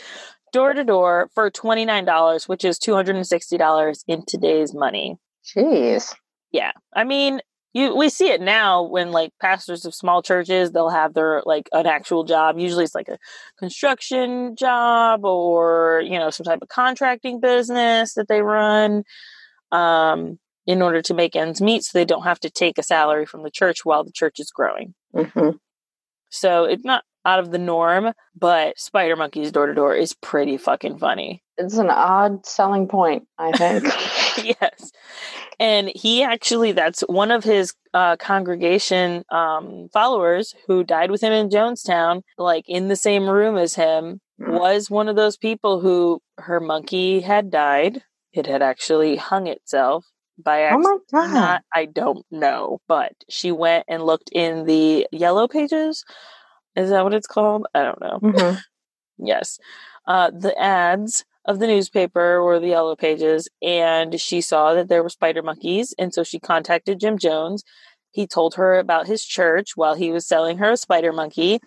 door to door for $29, which is $260 in today's money. Jeez. Yeah. I mean, you we see it now when like pastors of small churches, they'll have their like an actual job. Usually it's like a construction job or, you know, some type of contracting business that they run um in order to make ends meet so they don't have to take a salary from the church while the church is growing. hmm So it's not out of the norm, but Spider Monkeys door to door is pretty fucking funny. It's an odd selling point, I think. *laughs* yes. And he actually, that's one of his uh, congregation um, followers who died with him in Jonestown, like in the same room as him, Mm. was one of those people who her monkey had died. It had actually hung itself by oh my god. not, I don't know, but she went and looked in the yellow pages. Is that what it's called? I don't know. Mhm. Yes. Uh, the ads of the newspaper or the yellow pages, and she saw that there were spider monkeys. And so she contacted Jim Jones. He told her about his church while he was selling her a spider monkey,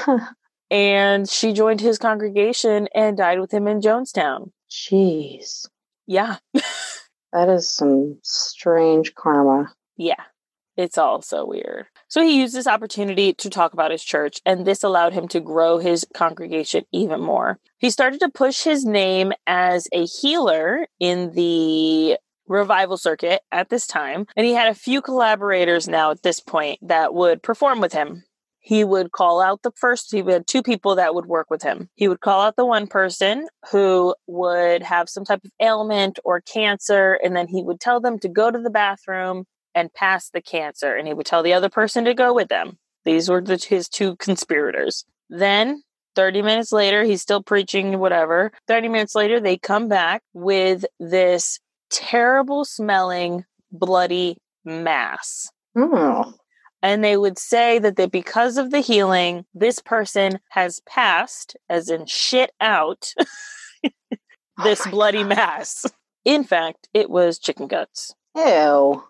*laughs* and she joined his congregation and died with him in Jonestown. Jeez. Yeah. *laughs* That is some strange karma. Yeah. It's all so weird. So he used this opportunity to talk about his church, and this allowed him to grow his congregation even more. He started to push his name as a healer in the revival circuit at this time, and he had a few collaborators now at this point that would perform with him. He would call out the first, he had two people that would work with him. He would call out the one person who would have some type of ailment or cancer, and then he would tell them to go to the bathroom and pass the cancer, and he would tell the other person to go with them. These were the, his two conspirators. Then, 30 minutes later, he's still preaching, whatever. 30 minutes later, they come back with this terrible smelling, bloody mass. Hmm. And they would say that they, because of the healing, this person has passed, as in shit out, *laughs* this my bloody God. mass. In fact, it was chicken guts. Ew.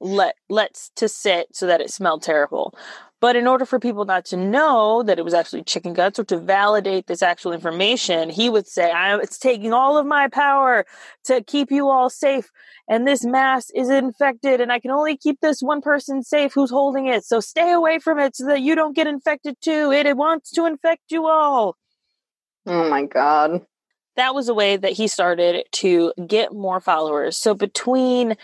Let let's to sit so that it smelled terrible. But in order for people not to know that it was actually chicken guts or to validate this actual information, he would say, I, It's taking all of my power to keep you all safe. And this mass is infected, and I can only keep this one person safe who's holding it. So stay away from it so that you don't get infected too. It, it wants to infect you all Oh my god. that was a way that he started to get more followers. So between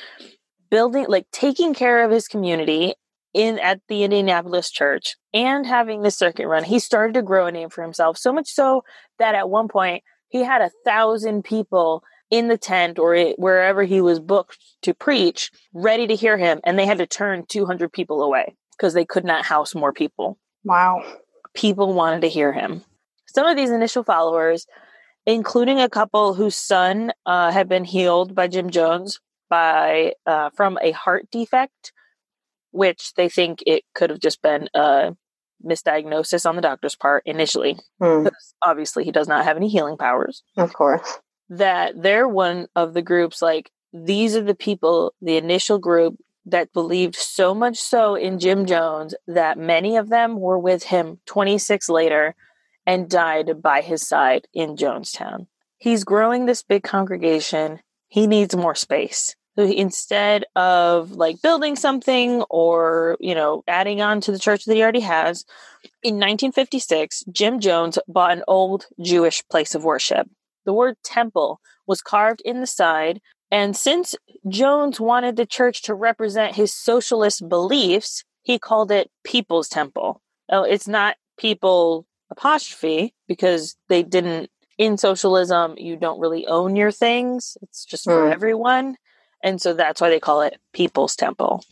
building like taking care of his community in at the Indianapolis church and having the circuit run, he started to grow a name for himself. So much so that at one point he had a thousand people in the tent or it, wherever he was booked to preach, ready to hear him, and they had to turn 200 people away because they could not house more people Wow. people wanted to hear him. Some of these initial followers, including a couple whose son uh, had been healed by Jim Jones by uh, from a heart defect, which they think it could have just been a misdiagnosis on the doctor's part initially. Because obviously, he does not have any healing powers Of course. that they're one of the groups like these are the people the initial group that believed so much so in Jim Jones that many of them were with him 26 later and died by his side in Jonestown. He's growing this big congregation. He needs more space. So he, instead of like building something or, you know, adding on to the church that he already has, in 1956, Jim Jones bought an old Jewish place of worship. The word temple was carved in the side, and since Jones wanted the church to represent his socialist beliefs, he called it People's Temple. Oh, it's not people apostrophe because they didn't in socialism you don't really own your things. It's just for Hmm. everyone. And so that's why they call it People's Temple.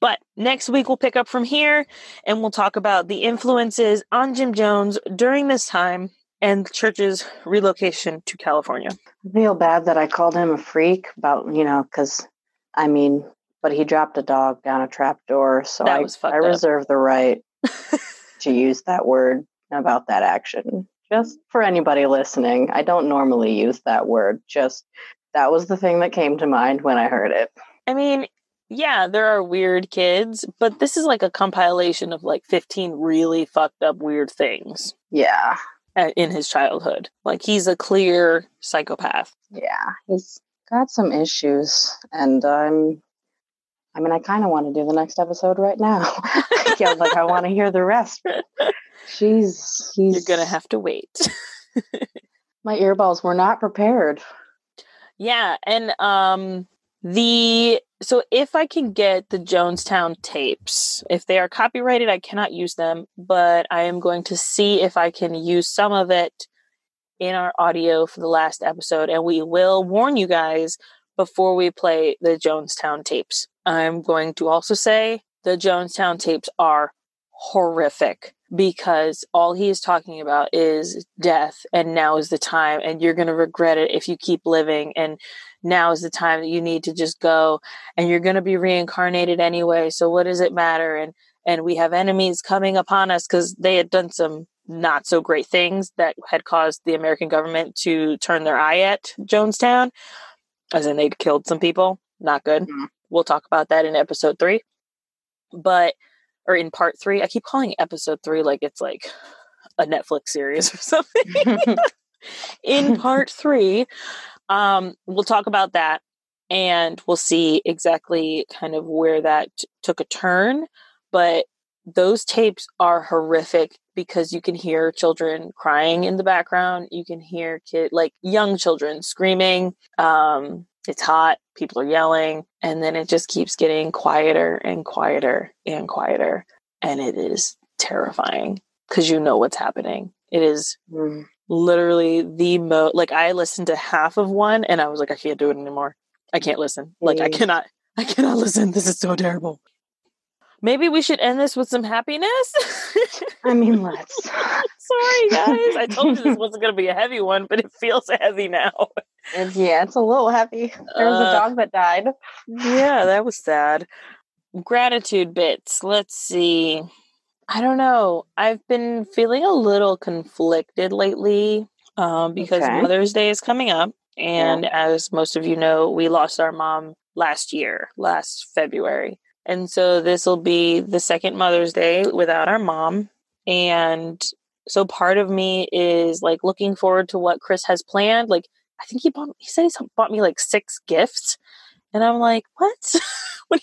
But next week we'll pick up from here and we'll talk about the influences on Jim Jones during this time and the church's relocation to California. I feel bad that I called him a freak about, you know, because I mean, but he dropped a dog down a trap door, so I, I up. reserve the right *laughs* to use that word about that action. Just for anybody listening, I don't normally use that word. Just that was the thing that came to mind when I heard it. I mean, yeah, there are weird kids, but this is like a compilation of like 15 really fucked up weird things Yeah. uh, in his childhood. Like he's a clear psychopath. Yeah. He's got some issues and I'm I mean I kinda want to do the next episode right now. *laughs* yeah, like I want to hear the rest. She's he's You're going to have to wait. *laughs* my earballs were not prepared. Yeah, and um the so if I can get the Jonestown tapes, if they are copyrighted, I cannot use them, but I am going to see if I can use some of it in our audio for the last episode and we will warn you guys before we play the Jonestown tapes. I'm going to also say the Jonestown tapes are horrific because all he is talking about is death and now is the time and you're going to regret it if you keep living and now is the time that you need to just go and you're going to be reincarnated anyway so what does it matter? And and we have enemies coming upon us cuz they had done some not so great things that had caused the American government to turn their eye at Jonestown as in they'd killed some people. Not good. Mhm. we'll talk about that in episode 3 but or in part 3 I keep calling episode 3 like it's like a Netflix series or *laughs* something *laughs* in part three, um, we'll talk about that and we'll see exactly kind of where that t- took a turn. But those tapes are horrific because you can hear children crying in the background. You can hear kid like young children screaming. Um, it's hot. People are yelling, and then it just keeps getting quieter and quieter and quieter, and it is terrifying because you know what's happening. It is Mm. literally the mo like I listened to half of one and I was like, I can't do it anymore. I can't listen. Like I Mm. cannot I cannot listen. This is so terrible. Maybe we should end this with some happiness. I mean, *laughs* let's. Sorry guys. I told you this *laughs* wasn't gonna be a heavy one, but it feels heavy now. It's- yeah, it's a little heavy. There's Uh, a dog that died. yeah, that was sad. Gratitude bits. Let's see. I don't know. I've been feeling a little conflicted lately um, because Okay. Mother's Day is coming up. And as most of you know, we lost our mom last year, last February. And so this will be the second Mother's Day without our mom. And so part of me is like looking forward to what Chris has planned. Like, I think he bought, he said he bought me like six gifts. And I'm like, what? *laughs* what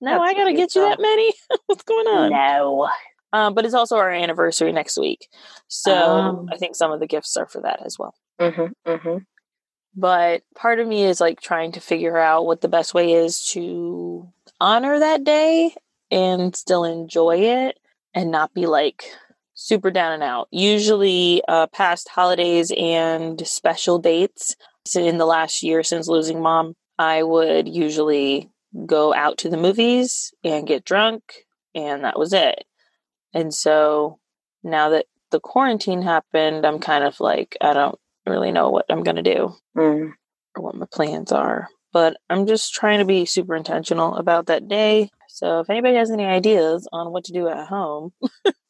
now That's I got to get you that many? *laughs* What's going on? No. Um, but it's also our anniversary next week. So Oh. I think some of the gifts are for that as well. Mm-hmm, mm-hmm. But part of me is like trying to figure out what the best way is to honor that day and still enjoy it and not be like super down and out. Usually, uh, past holidays and special dates, so in the last year since losing mom, I would usually go out to the movies and get drunk, and that was it. And so now that the quarantine happened, I'm kind of like, I don't really know what I'm going to do Mm. or what my plans are. But I'm just trying to be super intentional about that day. So if anybody has any ideas on what to do at home, *laughs*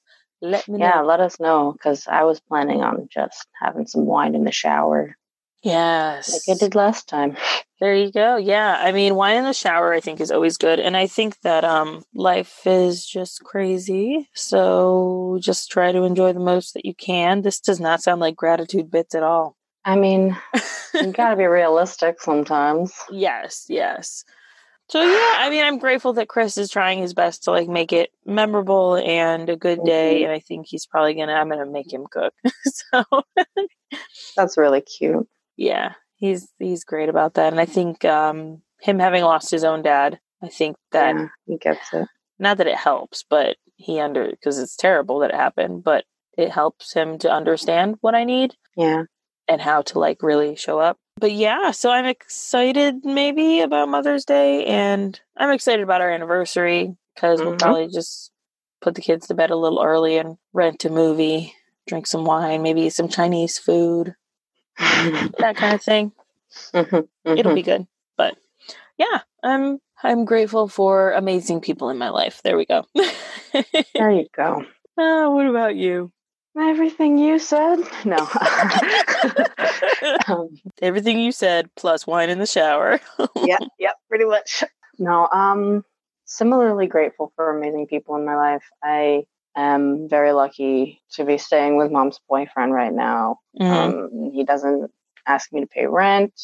let me Yeah, know. let us know because I was planning on just having some wine in the shower Yes. like I did last time. *laughs* There you go. Yeah. I mean, wine in the shower I think is always good. And I think that um life is just crazy. So just try to enjoy the most that you can. This does not sound like gratitude bits at all. I mean, *laughs* you gotta be realistic sometimes. Yes, yes. So yeah, I mean, I'm grateful that Chris is trying his best to like make it memorable and a good day, and I think he's probably gonna. I'm gonna make him cook. *laughs* so That's really cute. yeah, he's he's great about that, and I think um, him having lost his own dad, I think that yeah, he gets it. not that it helps, but he under because it's terrible that it happened, but it helps him to understand what I need Yeah. and how to like really show up. But yeah, so I'm excited maybe about Mother's Day and I'm excited about our anniversary because we'll Mhm. probably just put the kids to bed a little early and rent a movie, drink some wine, maybe some Chinese food, *laughs* that kind of thing. Mhm, It'll mhm. be good. But yeah, I'm I'm grateful for amazing people in my life. There we go. *laughs* There you go. Uh, what about you? Everything you said? No. *laughs* um, Everything you said plus wine in the shower. *laughs* yeah, yeah, pretty much. No, um, similarly grateful for amazing people in my life. I am very lucky to be staying with mom's boyfriend right now. Mhm. Um, he doesn't ask me to pay rent.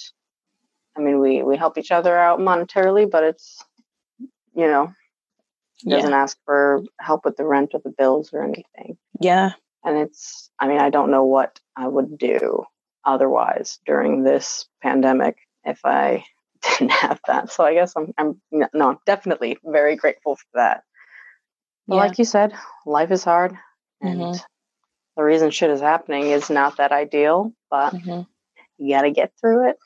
I mean, we we help each other out monetarily, but it's you know he yeah. doesn't ask for help with the rent or the bills or anything. Yeah. And it's I mean, I don't know what I would do otherwise during this pandemic if I *laughs* didn't have that. So I guess I'm I'm no definitely very grateful for that. But Yeah. like you said, life is hard, and Mhm. the reason shit is happening is not that ideal, but Mhm. you got to get through it.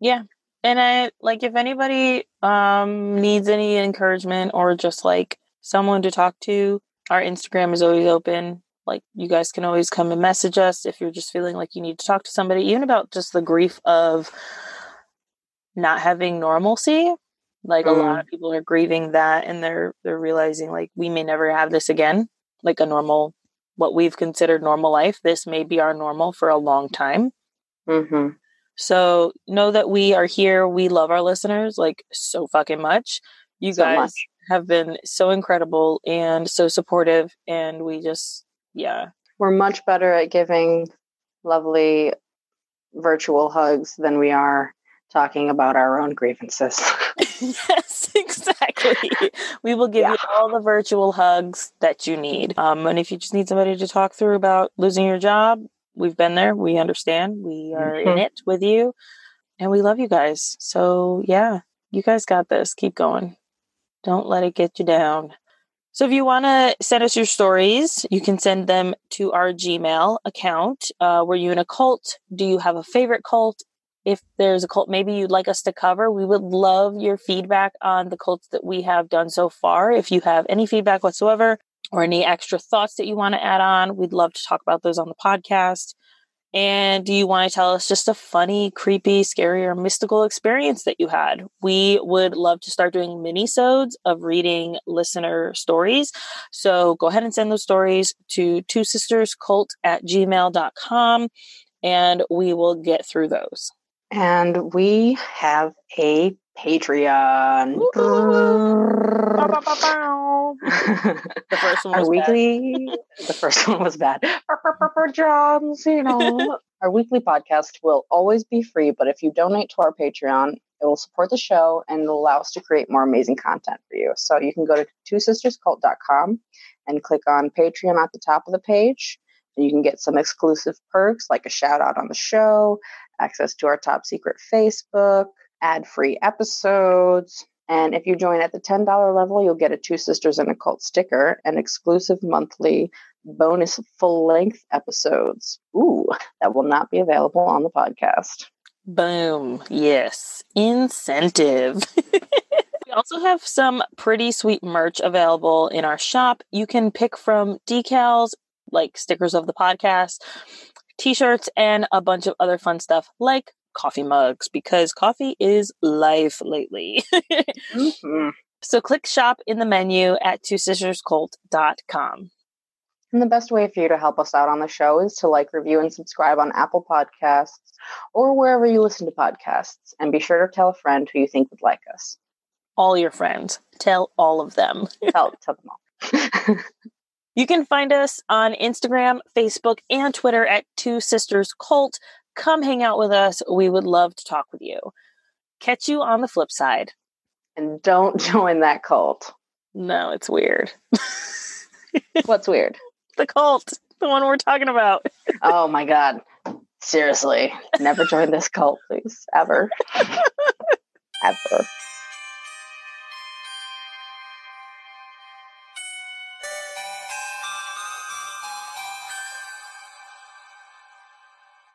Yeah. And I like if anybody um needs any encouragement or just like someone to talk to, our Instagram is always open. Like you guys can always come and message us if you're just feeling like you need to talk to somebody, even about just the grief of not having normalcy. Like a lot of people are grieving that and they're they're realizing like we may never have this again, like a normal what we've considered normal life. This may be our normal for a long time. Mm-hmm. So know that we are here. We love our listeners like so fucking much. You So guys much. have been so incredible and so supportive, and we just yeah We're much better at giving lovely virtual hugs than we are talking about our own grievances. *laughs* yes exactly. we will give Yeah. you all the virtual hugs that you need. Um, and if you just need somebody to talk through about losing your job, we've been there. We understand. We are in Mhm. it with you, and we love you guys. So yeah, you guys got this. Keep going. Don't let it get you down. So if you want to send us your stories, you can send them to our Gmail account. Uh, were you in a cult? Do you have a favorite cult? If there's a cult maybe you'd like us to cover, we would love your feedback on the cults that we have done so far. If you have any feedback whatsoever or any extra thoughts that you want to add on, we'd love to talk about those on the podcast. And do you want to tell us just a funny, creepy, scary, or mystical experience that you had? We would love to start doing mini-sodes of reading listener stories. So go ahead and send those stories to two sisters cult at gmail.com and we will get through those. And we have a Patreon. *laughs* The first one our weekly the first one was bad. Johns, you know. *laughs* Our weekly podcast will always be free but if you donate to our patreon it will support the show and allow us to create more amazing content for you. So you can go to two sisterscult.com and click on patreon at the top of the page and you can get some exclusive perks like a shout out on the show access to our top secret facebook ad free episodes and if you join at the $10 level, you'll get a Two Sisters and a Cult sticker and exclusive monthly bonus full length episodes. Ooh, that will not be available on the podcast. Boom. Yes. Incentive. *laughs* we also have some pretty sweet merch available in our shop. You can pick from decals, like stickers of the podcast, t shirts, and a bunch of other fun stuff like coffee mugs because coffee is life lately. Mhm. *laughs* so click shop in the menu at twosisterscult.com. And the best way for you to help us out on the show is to like, review, and subscribe on Apple Podcasts or wherever you listen to podcasts. And be sure to tell a friend who you think would like us. All your friends. Tell all of them. Tell, tell them all. *laughs* You can find us on Instagram, Facebook, and Twitter at Two Sisters Cult. Come hang out with us. We would love to talk with you. Catch you on the flip side. and don't *laughs* join that cult. No, it's weird. *laughs* What's weird? The cult, the one we're talking about. Oh my God. Seriously, never join this cult, please. Ever. *laughs* Ever.